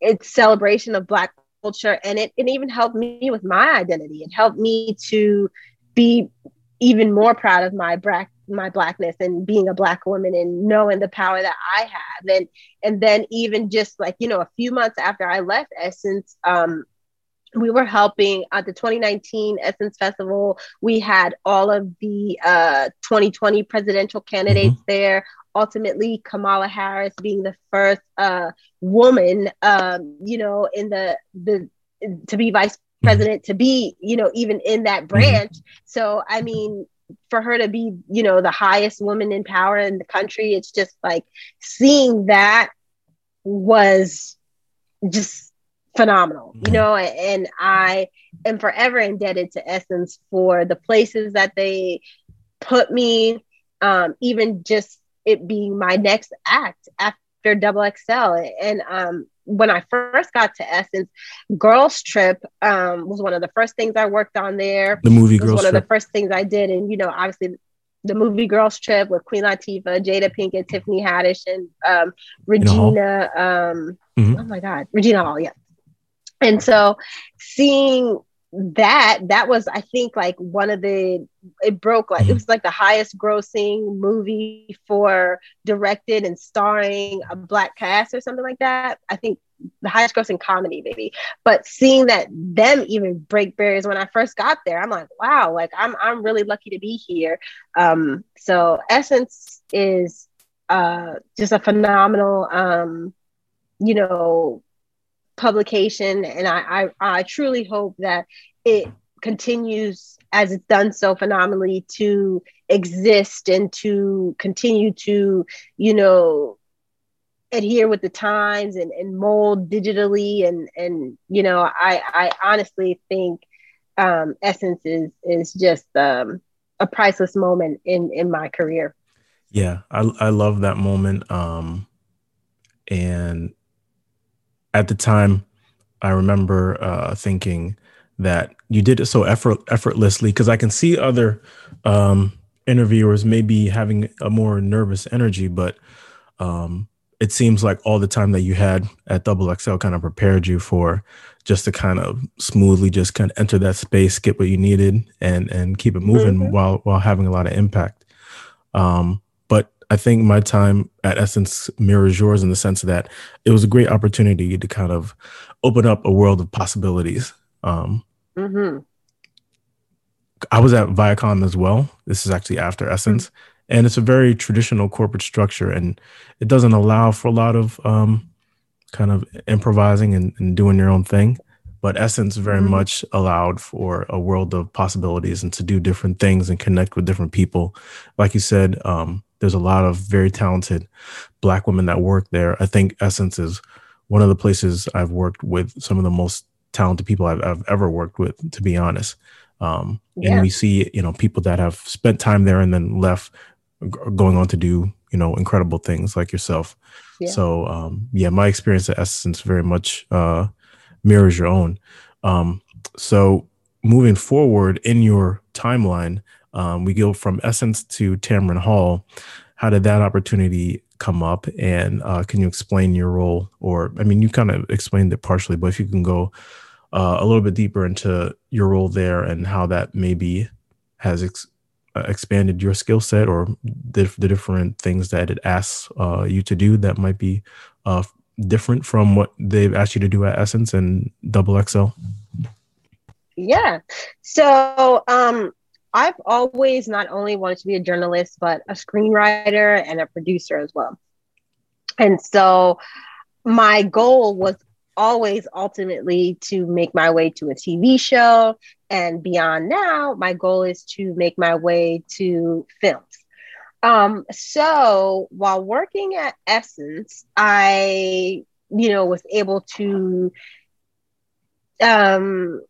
B: it's celebration of Black culture, and it, it even helped me with my identity. It helped me to be even more proud of my black my blackness and being a black woman and knowing the power that I have and and then even just like you know a few months after I left Essence um we were helping at the 2019 Essence Festival we had all of the uh 2020 presidential candidates mm-hmm. there ultimately Kamala Harris being the first uh woman um you know in the the to be vice mm-hmm. president to be you know even in that mm-hmm. branch so i mean for her to be, you know, the highest woman in power in the country, it's just like seeing that was just phenomenal, you know, and I am forever indebted to Essence for the places that they put me, um, even just it being my next act after Double XL. And um, when I first got to Essence, Girls Trip um, was one of the first things I worked on there.
A: The movie
B: was
A: Girls
B: one
A: Trip.
B: of the first things I did, and you know, obviously, the movie Girls Trip with Queen Latifah, Jada Pinkett, Tiffany Haddish, and um, Regina. Um, mm-hmm. Oh my God, Regina Hall, yeah. And so, seeing that that was i think like one of the it broke like it was like the highest grossing movie for directed and starring a black cast or something like that. I think the highest grossing comedy maybe. But seeing that them even break barriers when i first got there i'm like wow like i'm i'm really lucky to be here. Um so essence is uh just a phenomenal um you know publication and I, I, I truly hope that it continues as it's done so phenomenally to exist and to continue to you know adhere with the times and, and mold digitally. And and you know i i honestly think um essence is is just um a priceless moment in in my career.
A: Yeah i i love that moment um and at the time, I remember uh, thinking that you did it so effort effortlessly because I can see other um, interviewers maybe having a more nervous energy, but um, it seems like all the time that you had at Double XL kind of prepared you for just to kind of smoothly just kind of enter that space, get what you needed, and and keep it moving mm-hmm. while while having a lot of impact. Um, I think my time at Essence mirrors yours in the sense that it was a great opportunity to kind of open up a world of possibilities. Um, mm-hmm. I was at Viacom as well. This is actually after Essence. Mm-hmm and it's a very traditional corporate structure and it doesn't allow for a lot of um, kind of improvising and, and, doing your own thing but essence very mm-hmm. much allowed for a world of possibilities and to do different things and connect with different people like you said um, there's a lot of very talented black women that work there i think essence is one of the places i've worked with some of the most talented people i've, I've ever worked with to be honest um, yeah. and we see you know people that have spent time there and then left going on to do you know incredible things like yourself yeah. so um yeah my experience at essence very much uh mirrors your own um so moving forward in your timeline um we go from essence to tamron hall how did that opportunity come up and uh can you explain your role or i mean you kind of explained it partially but if you can go uh, a little bit deeper into your role there and how that maybe has ex- uh, expanded your skill set or the, the, different things that it asks uh, you to do that might be uh, different from what they've asked you to do at Essence and Double XL?
B: Yeah. So um, I've always not only wanted to be a journalist, but a screenwriter and a producer as well. And so my goal was always ultimately to make my way to a TV show. And beyond now, my goal is to make my way to films. Um, so while working at Essence, I, you know, was able to um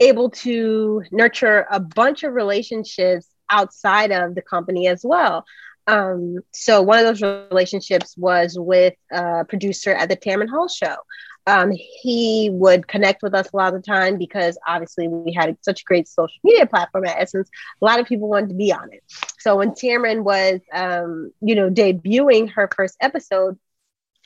B: able to nurture a bunch of relationships outside of the company as well. Um, so one of those relationships was with a producer at the Tamron Hall show. Um, he would connect with us a lot of the time because obviously we had such a great social media platform at Essence. A lot of people wanted to be on it. So when Tamron was, um, you know, debuting her first episode,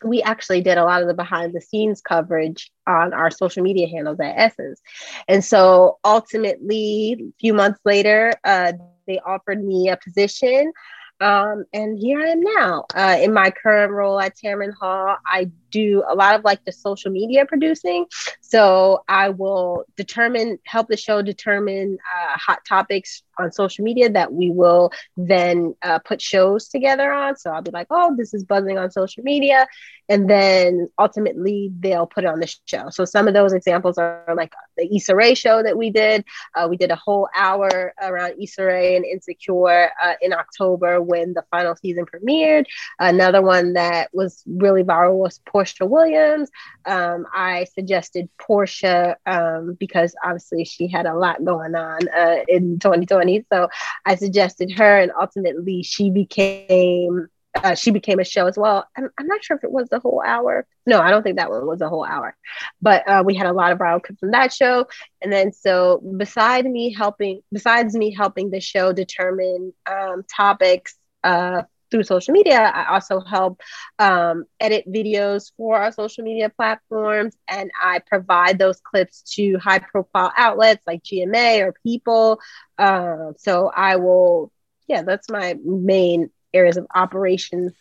B: we actually did a lot of the behind the scenes coverage on our social media handles at Essence. And so ultimately, a few months later, uh, they offered me a position um, and here I am now uh, in my current role at Tamron Hall. I do a lot of like the social media producing. So I will determine, help the show determine uh, hot topics on social media that we will then uh, put shows together on. So I'll be like, oh, this is buzzing on social media. And then ultimately they'll put it on the show. So some of those examples are like the Issa Rae show that we did. Uh, we did a whole hour around Issa Rae and Insecure uh, in October when the final season premiered. Another one that was really viral was Porsha Williams. Um, I suggested Porsha um, because obviously she had a lot going on uh, in 2020 so I suggested her, and ultimately she became uh, she became a show as well. I'm, I'm, not sure if it was the whole hour. No, I don't think that one was a whole hour. But uh, we had a lot of viral clips from that show. And then so beside me helping, besides me helping the show determine um, topics uh, through social media. I also help um, edit videos for our social media platforms, and I provide those clips to high profile outlets like GMA or People. Uh, so I will, yeah, that's my main areas of operation.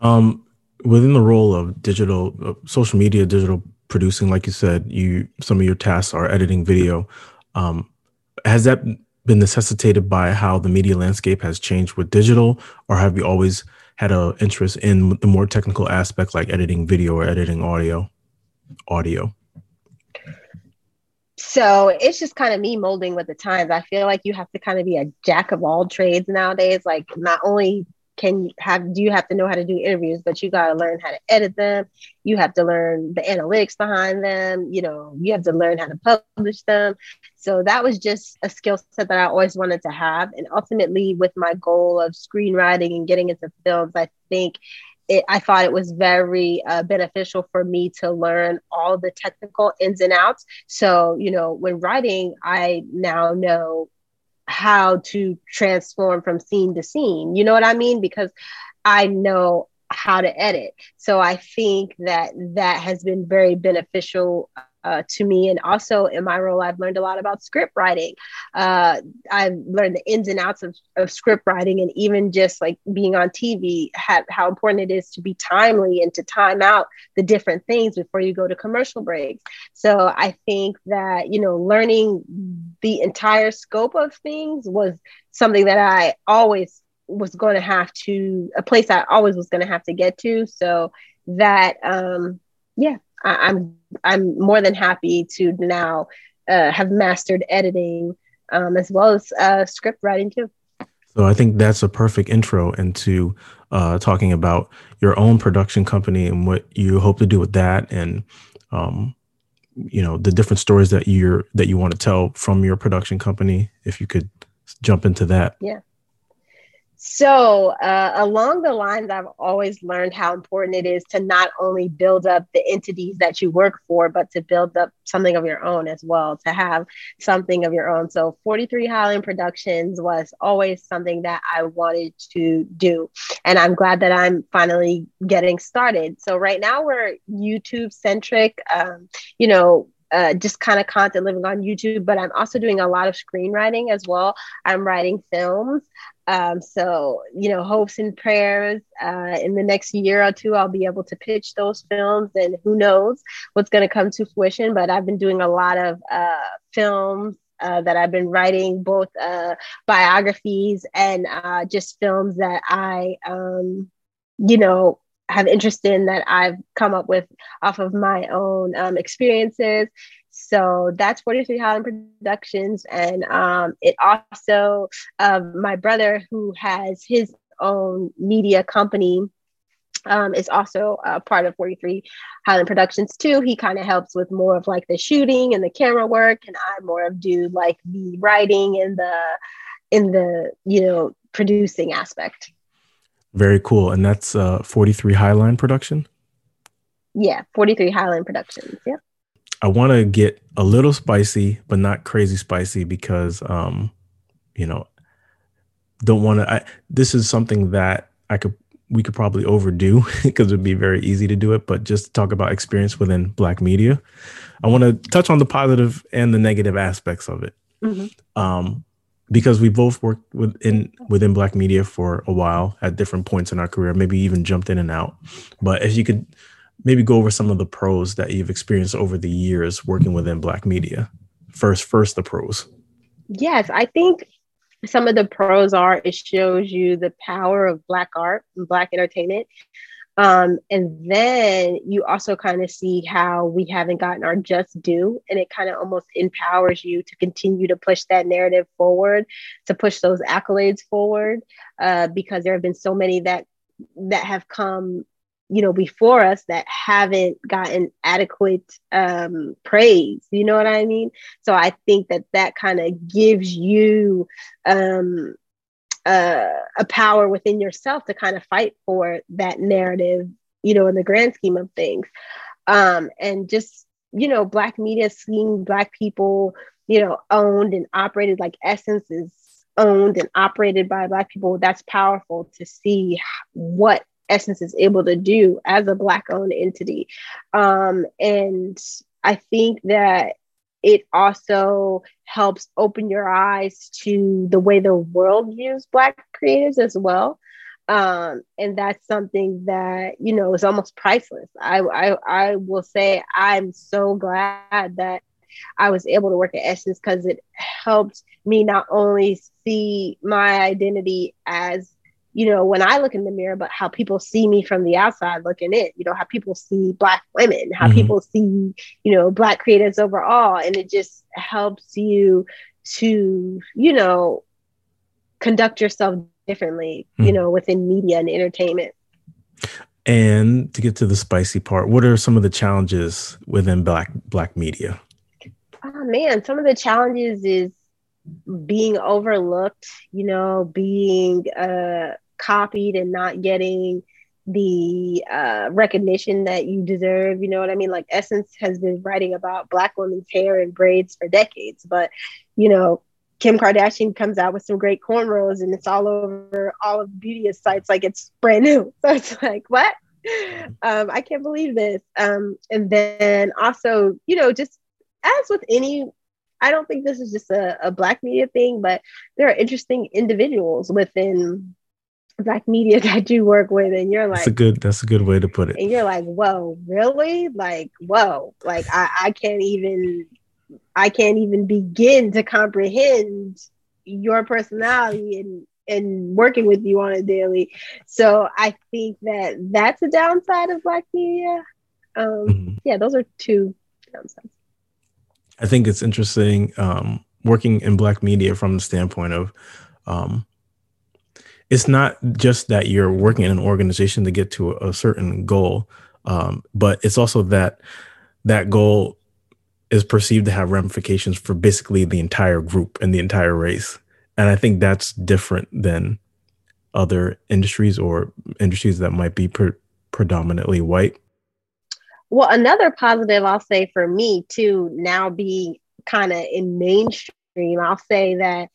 A: Um, within the role of digital, uh, social media, digital producing, like you said, you some of your tasks are editing video. Um, has that been necessitated by how the media landscape has changed with digital, or have you always had an interest in the more technical aspect like editing video or editing audio? Audio.
B: So it's just kind of me molding with the times. I feel like you have to kind of be a jack of all trades nowadays. Like not only can have do you have to know how to do interviews? But you got to learn how to edit them. You have to learn the analytics behind them. You know you have to learn how to publish them. So that was just a skill set that i always wanted to have. And ultimately with my goal of screenwriting and getting into films i think it, I thought it was very uh, beneficial for me to learn all the technical ins and outs. So, you know, when writing, I now know how to transform from scene to scene. You know what I mean? Because I know how to edit. So I think that that has been very beneficial uh, to me. And also in my role, I've learned a lot about script writing. Uh, I've learned the ins and outs of, of script writing and even just like being on TV, how, how important it is to be timely and to time out the different things before you go to commercial breaks. So I think that, you know, learning the entire scope of things was something that I always was going to have to, a place I always was going to have to get to. So that, um, yeah, I, am I'm, I'm more than happy to now uh, have mastered editing um, as well as uh, script writing too.
A: So I think that's a perfect intro into uh, talking about your own production company and what you hope to do with that, and um, you know the different stories that you're that you want to tell from your production company. If you could jump into that,
B: yeah. So, uh, along the lines, I've always learned how important it is to not only build up the entities that you work for, but to build up something of your own as well, to have something of your own. So, 43 Highland Productions was always something that I wanted to do. And I'm glad that I'm finally getting started. So, right now, we're YouTube centric. Um, you know, uh, just kind of content living on YouTube, but I'm also doing a lot of screenwriting as well. I'm writing films. Um, so, you know, hopes and prayers uh, in the next year or two, I'll be able to pitch those films, and who knows what's going to come to fruition. But I've been doing a lot of uh, films uh, that I've been writing, both uh, biographies and uh, just films that I, um, you know, have interest in that I've come up with off of my own um, experiences. So that's 43 Highline Productions. And um, it also, uh, my brother, who has his own media company, um, is also a part of 43 Highland Productions too. He kind of helps with more of like the shooting and the camera work, and I more of do like the writing and the in the you know producing aspect.
A: Very cool, and that's uh, 43 Highline Production.
B: Yeah, 43 Highline Productions. Yep.
A: I want to get a little spicy, but not crazy spicy because, um, you know, don't want to. This is something that I could we could probably overdo because it'd be very easy to do it. But just to talk about experience within Black media, I want to touch on the positive and the negative aspects of it. Mm-hmm. Um, because we both worked within within Black media for a while at different points in our career, maybe even jumped in and out. But if you could maybe go over some of the pros that you've experienced over the years working within black media. First first the pros.
B: Yes i think some of the pros are it shows you the power of black art and black entertainment um, and then you also kind of see how we haven't gotten our just due and it kind of almost empowers you to continue to push that narrative forward to push those accolades forward uh, because there have been so many that that have come you know before us that haven't gotten adequate um, praise you know what i mean? So i think that that kind of gives you um, uh, a power within yourself to kind of fight for that narrative you know in the grand scheme of things um, and just you know black media seeing black people you know owned and operated like essence is owned and operated by black people that's powerful to see what Essence is able to do as a Black owned entity. Um, and I think that it also helps open your eyes to the way the world views Black creatives as well. Um, and that's something that you know is almost priceless. I, I I will say I'm so glad that I was able to work at Essence because it helped me not only see my identity as you know, when I look in the mirror, but how people see me from the outside looking in, you know, how people see Black women, how mm-hmm. people see, you know, Black creatives overall. And it just helps you to, you know, conduct yourself differently, mm-hmm. you know, within media and entertainment.
A: And to get to the spicy part, what are some of the challenges within Black Black media?
B: Oh man, some of the challenges is being overlooked, you know, being uh copied and not getting the uh, recognition that you deserve. You know what I mean? Like Essence has been writing about Black women's hair and braids for decades, but you know, Kim Kardashian comes out with some great cornrows and it's all over all of the beauty sites like it's brand new. So it's like, what? Um, I can't believe this. Um, and then also, you know, just as with any, I don't think this is just a, a Black media thing, but there are interesting individuals within Black media that you work with, and you're like,
A: that's a good, that's a good way to put it.
B: And you're like, whoa, really? Like, whoa, like I, I can't even I can't even begin to comprehend your personality and and working with you on a daily. So I think that that's a downside of Black media. Um, mm-hmm. Yeah, those are two downsides.
A: I think it's interesting um, working in Black media from the standpoint of um, it's not just that you're working in an organization to get to a, certain goal, um, but it's also that that goal is perceived to have ramifications for basically the entire group and the entire race. And I think that's different than other industries or industries that might be pre- predominantly white.
B: Well, another positive I'll say for me too, now being kind of in mainstream, I'll say that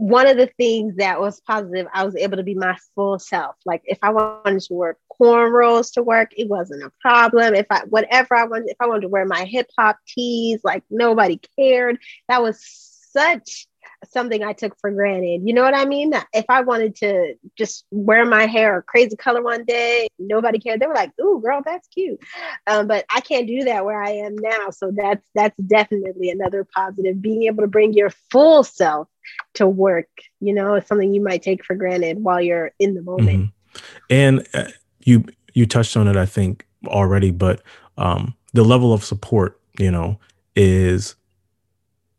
B: one of the things that was positive, I was able to be my full self. Like if I wanted to wear cornrows to work, it wasn't a problem. If I whatever I wanted, if I wanted to wear my hip hop tees, like nobody cared. That was such something I took for granted. You know what I mean? If I wanted to just wear my hair a crazy color one day, nobody cared. They were like, "Ooh, girl, that's cute," um, but I can't do that where I am now. So that's that's definitely another positive. Being able to bring your full self to work, you know, it's something you might take for granted while you're in the moment.
A: Mm-hmm. And uh, you you touched on it, I think already, but um, the level of support, you know, is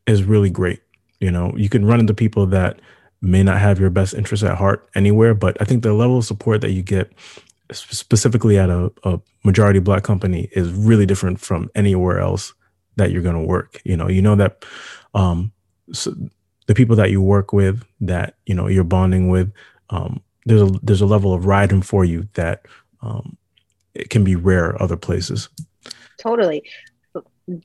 A: is really great you know, you can run into people that may not have your best interest at heart anywhere, but I think the level of support that you get specifically at a, a majority black company is really different from anywhere else that you're going to work. You know, you know that um, so the people that you work with, that you know you're bonding with, um, there's a there's a level of riding for you that um, it can be rare other places.
B: Totally,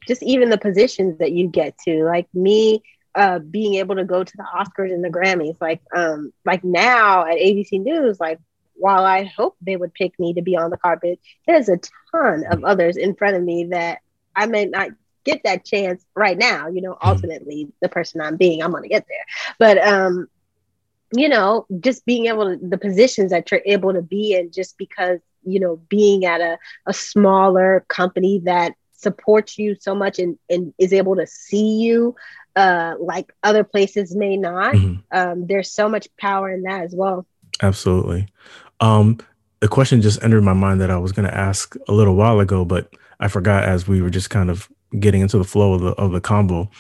B: just even the positions that you get to, like me uh, being able to go to the Oscars and the Grammys. Like, um, like now at ABC News, like while I hope they would pick me to be on the carpet, there's a ton of others in front of me that I may not get that chance right now. You know, mm-hmm. ultimately, the person I'm being, I'm gonna get there. But um, you know, just being able to the positions that you're able to be in, just because you know, being at a, a smaller company that supports you so much and, and is able to see you uh, like other places may not. Mm-hmm. Um, there's so much power in that as well.
A: Absolutely. Um, the question just entered my mind that I was going to ask a little while ago, but I forgot as we were just kind of getting into the flow of the of the combo.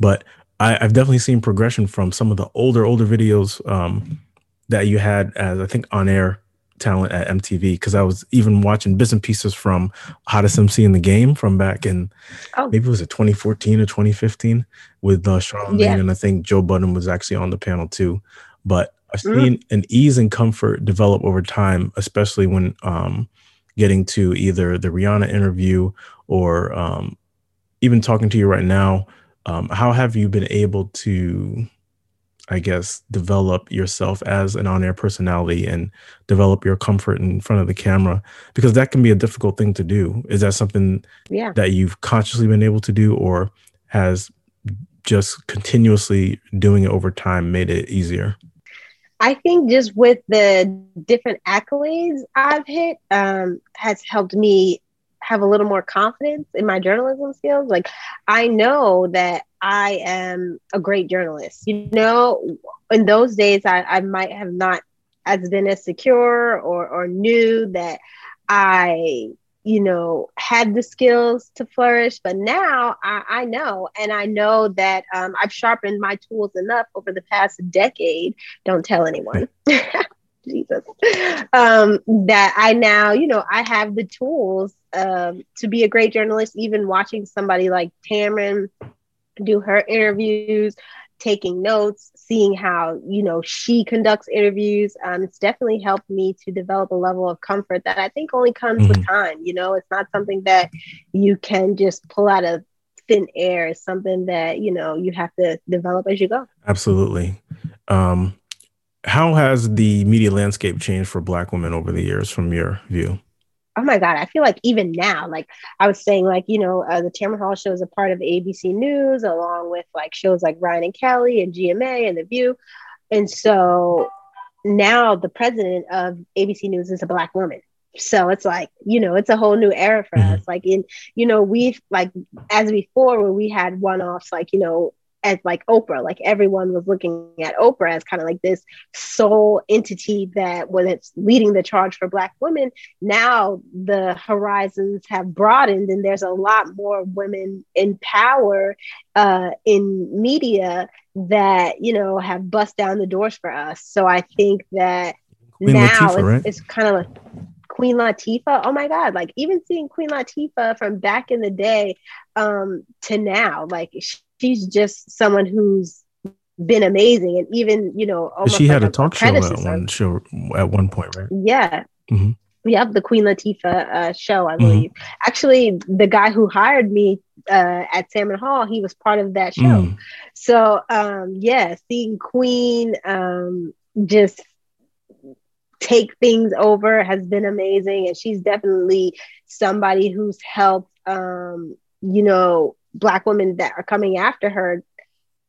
A: But I, have definitely seen progression from some of the older older videos um, that you had as I think on air talent at MTV because I was even watching bits and pieces from Hottest MC in the Game from back in oh. maybe it was it 2014 or 2015 with uh, Charlamagne yeah. and I think Joe Budden was actually on the panel too. But I've mm. seen mm. an ease and comfort develop over time, especially when um, getting to either the Rihanna interview or um, even talking to you right now. Um, how have you been able to I guess, develop yourself as an on air personality and develop your comfort in front of the camera because that can be a difficult thing to do. Is that something yeah. that you've consciously been able to do or has just continuously doing it over time made it easier?
B: I think just with the different accolades I've hit um, has helped me have a little more confidence in my journalism skills. Like I know that I am a great journalist. You know, in those days I, I might have not as been as secure or or knew that I you know had the skills to flourish but now i, I know and i know that um, i've sharpened my tools enough over the past decade don't tell anyone jesus um, that i now you know i have the tools um, to be a great journalist, even watching somebody like Tamron do her interviews, taking notes, seeing how, you know, she conducts interviews. Um, it's definitely helped me to develop a level of comfort that I think only comes mm-hmm. with time. You know, it's not something that you can just pull out of thin air It's something that you know you have to develop as you go.
A: Absolutely. Um, how has the media landscape changed for Black women over the years, from your view?
B: Oh my god i feel like even now like i was saying like you know uh, the tamron hall show is a part of abc news along with like shows like ryan and kelly and gma and the view. And so now the president of abc news is a black woman. So it's like you know it's a whole new era for mm-hmm. us. Like in you know we've like as before when we had one-offs like you know as like Oprah. Like everyone was looking at Oprah as kind of like this sole entity that was leading the charge for Black women. Now the horizons have broadened, and there's a lot more women in power uh, in media that you know have bust down the doors for us. So I think that Queen now Latifah, it's, right? it's kind of like Queen Latifah. Oh my God. Like even seeing Queen Latifah from back in the day um, to now, like she's just someone who's been amazing. And even, you know,
A: she had like a, talk show at one show at one point, right?
B: Yeah. Mm-hmm. The Queen Latifah uh, show, I mm-hmm. believe. Mm-hmm. Actually, the guy who hired me uh, at Tamron Hall, he was part of that show. Mm. So, um, yeah, seeing Queen um, just take things over has been amazing and she's definitely somebody who's helped um, you know black women that are coming after her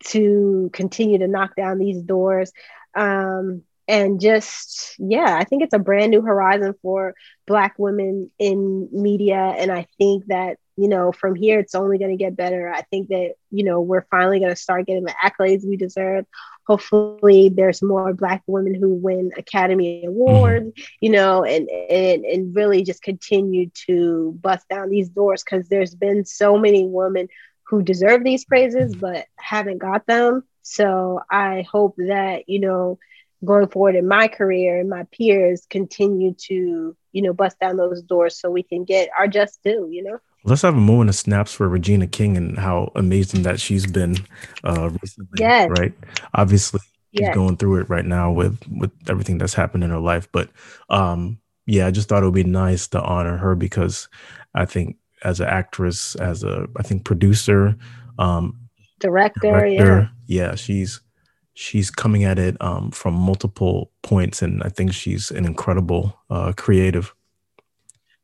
B: to continue to knock down these doors. Um, and just yeah i think it's a brand new horizon for black women in media. And i think that you know from here it's only going to get better. I think that you know we're finally going to start getting the accolades we deserve. Hopefully there's more black women who win academy awards mm-hmm. you know and, and and really just continue to bust down these doors because there's been so many women who deserve these praises but haven't got them. So i hope that you know going forward in my career and my peers continue to you know bust down those doors so we can get our just due you know
A: Let's have a moment of snaps for Regina King and how amazing that she's been uh, recently.
B: Yes.
A: Right. Obviously, she's going through it right now with with everything that's happened in her life. But um, yeah, I just thought it would be nice to honor her because I think as an actress, as a I think producer, um,
B: director, director
A: yeah. yeah, she's she's coming at it um, from multiple points, and I think she's an incredible uh, creative.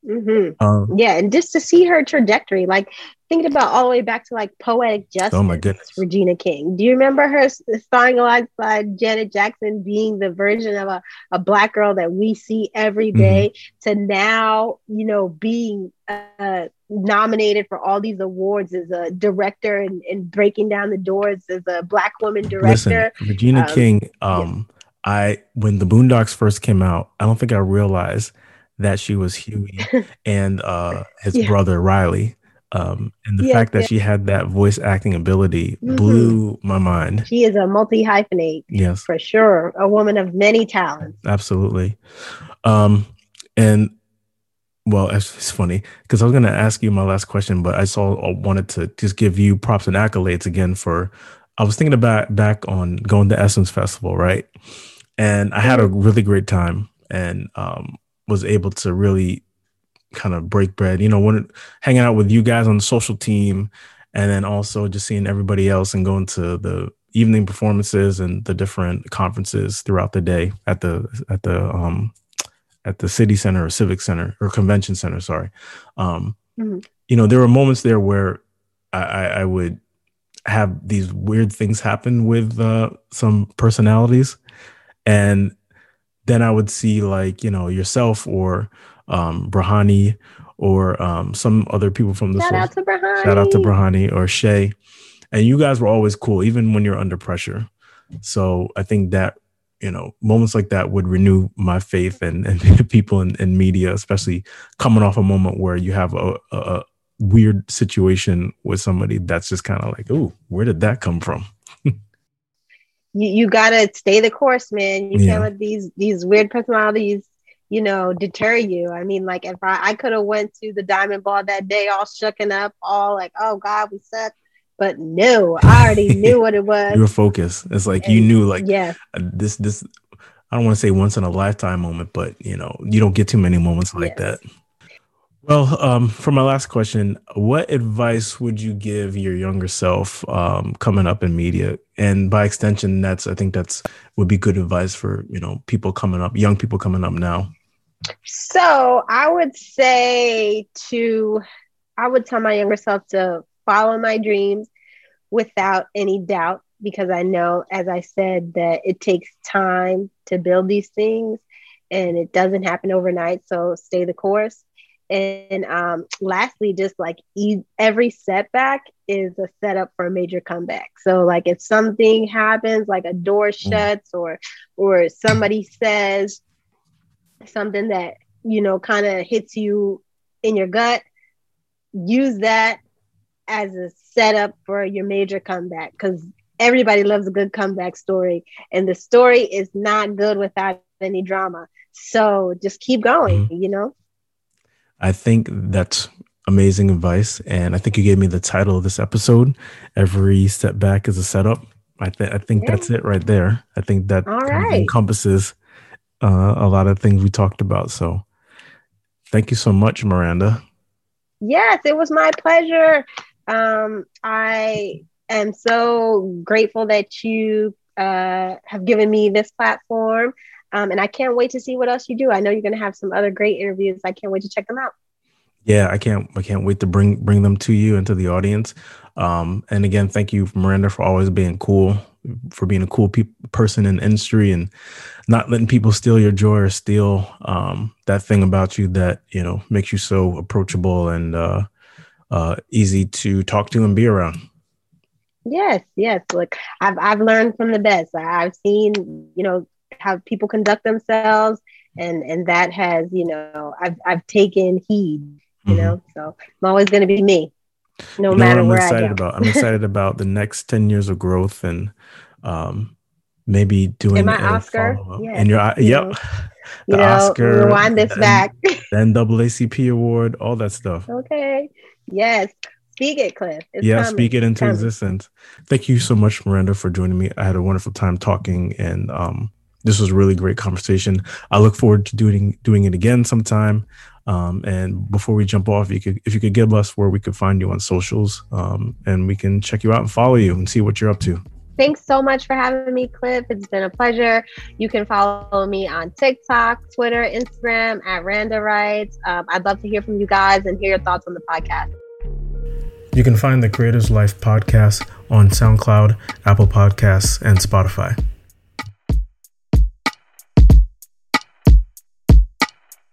B: Mm-hmm. Um, yeah, and just to see her trajectory, like thinking about all the way back to like poetic justice.
A: Oh my goodness,
B: Regina King. Do you remember her starring alongside Janet Jackson, being the version of a, a black girl that we see every mm-hmm. mm-hmm. to now, you know, being uh, nominated for all these awards as a director and, and breaking down the doors as a black woman director.
A: Listen, Regina um, King. Um, yeah. I when the Boondocks first came out, I don't think I realized that she was Huey and uh, his yeah. brother Riley. Um, and the yeah, fact that yeah. she had that voice acting ability mm-hmm. blew my mind.
B: She is a multi hyphenate,
A: yes,
B: for sure. A woman of many talents.
A: Absolutely. Um, and well, it's, it's funny because I was going to ask you my last question, but I saw I wanted to just give you props and accolades again for. I was thinking about back on going to Essence Festival, right? And I had a mm-hmm. really great time, and um, was able to really kind of break bread. You know, when hanging out with you guys on the social team, and then also just seeing everybody else and going to the evening performances and the different conferences throughout the day at the at the um at the city center or civic center or convention center. Sorry, um, mm-hmm. you know, there were moments there where I, I, I would have these weird things happen with uh, some personalities, and then I would see like you know yourself or um, Brahani or um, some other people from the
B: shout out to Brahani.
A: Shout out to Brahani or Shay, and you guys were always cool even when you're under pressure. So I think that you know moments like that would renew my faith and and people in, in media, especially coming off a moment where you have a, a, a weird situation with somebody that's just kind of like, oh, where did that come from?
B: You, you gotta stay the course, man. You yeah. can't let these these weird personalities, you know, deter you. I mean, like if I, I could have went to the diamond ball that day all shooken up, all like, oh God, we suck. But no, I already knew what it was.
A: you were focused. It's like and, you knew like
B: yeah,
A: uh, this this I don't want to say once in a lifetime moment, but you know, you don't get too many moments like yes. that. Well, um, for my last question, what advice would you give your younger self um, coming up in media? And by extension, that's I think that's would be good advice for you know people coming up, young people coming up now.
B: So I would say to, I would tell my younger self to follow my dreams without any doubt, because I know, as I said, that it takes time to build these things and it doesn't happen overnight. So stay the course. And um, lastly, just like e- every setback is a setup for a major comeback. So like if something happens, like a door mm. shuts or or somebody says something that you know kind of hits you in your gut, use that as a setup for your major comeback because everybody loves a good comeback story, and the story is not good without any drama. So just keep going, mm-hmm. you know.
A: I think that's amazing advice. And I think you gave me the title of this episode. Every setback is a setup. I, th- I think that's it right there. I think that kind of encompasses uh, a lot of things we talked about. So thank you so much, Miranda.
B: Yes, it was my pleasure. Um, I am so grateful that you uh, have given me this platform. Um, and I can't wait to see what else you do. I know you're going to have some other great interviews. I can't wait to check them out.
A: Yeah, I can't. I can't wait to bring bring them to you and to the audience. Um, and again, thank you, Miranda, for always being cool, for being a cool pe- person in industry, and not letting people steal your joy or steal um, that thing about you that you know makes you so approachable and uh, uh, easy to talk to and be around.
B: Yes, yes. Look, I've I've learned from the best. I've seen, you know, how people conduct themselves and and that has you know i've i've taken heed you mm-hmm. know so i'm always going to be me no you know matter
A: what
B: i'm
A: excited about i'm excited about the next 10 years of growth and um maybe doing
B: my oscar
A: yeah. and your you yep know,
B: the you oscar rewind this back
A: the naacp award all that stuff
B: okay yes Speak it, Cliff.
A: It's yeah, coming. speak it into existence. Thank you so much, Miranda, for joining me. I had a wonderful time talking, and um, this was a really great conversation. I look forward to doing doing it again sometime. Um, and before we jump off, you could if you could give us where we could find you on socials, um, and we can check you out and follow you and see what you're up to.
B: Thanks so much for having me, Cliff. It's been a pleasure. You can follow me on TikTok, Twitter, Instagram at Randa Writes. Um, I'd love to hear from you guys and hear your thoughts on the podcast.
A: You can find the Creators Life podcast on SoundCloud, Apple Podcasts, and Spotify.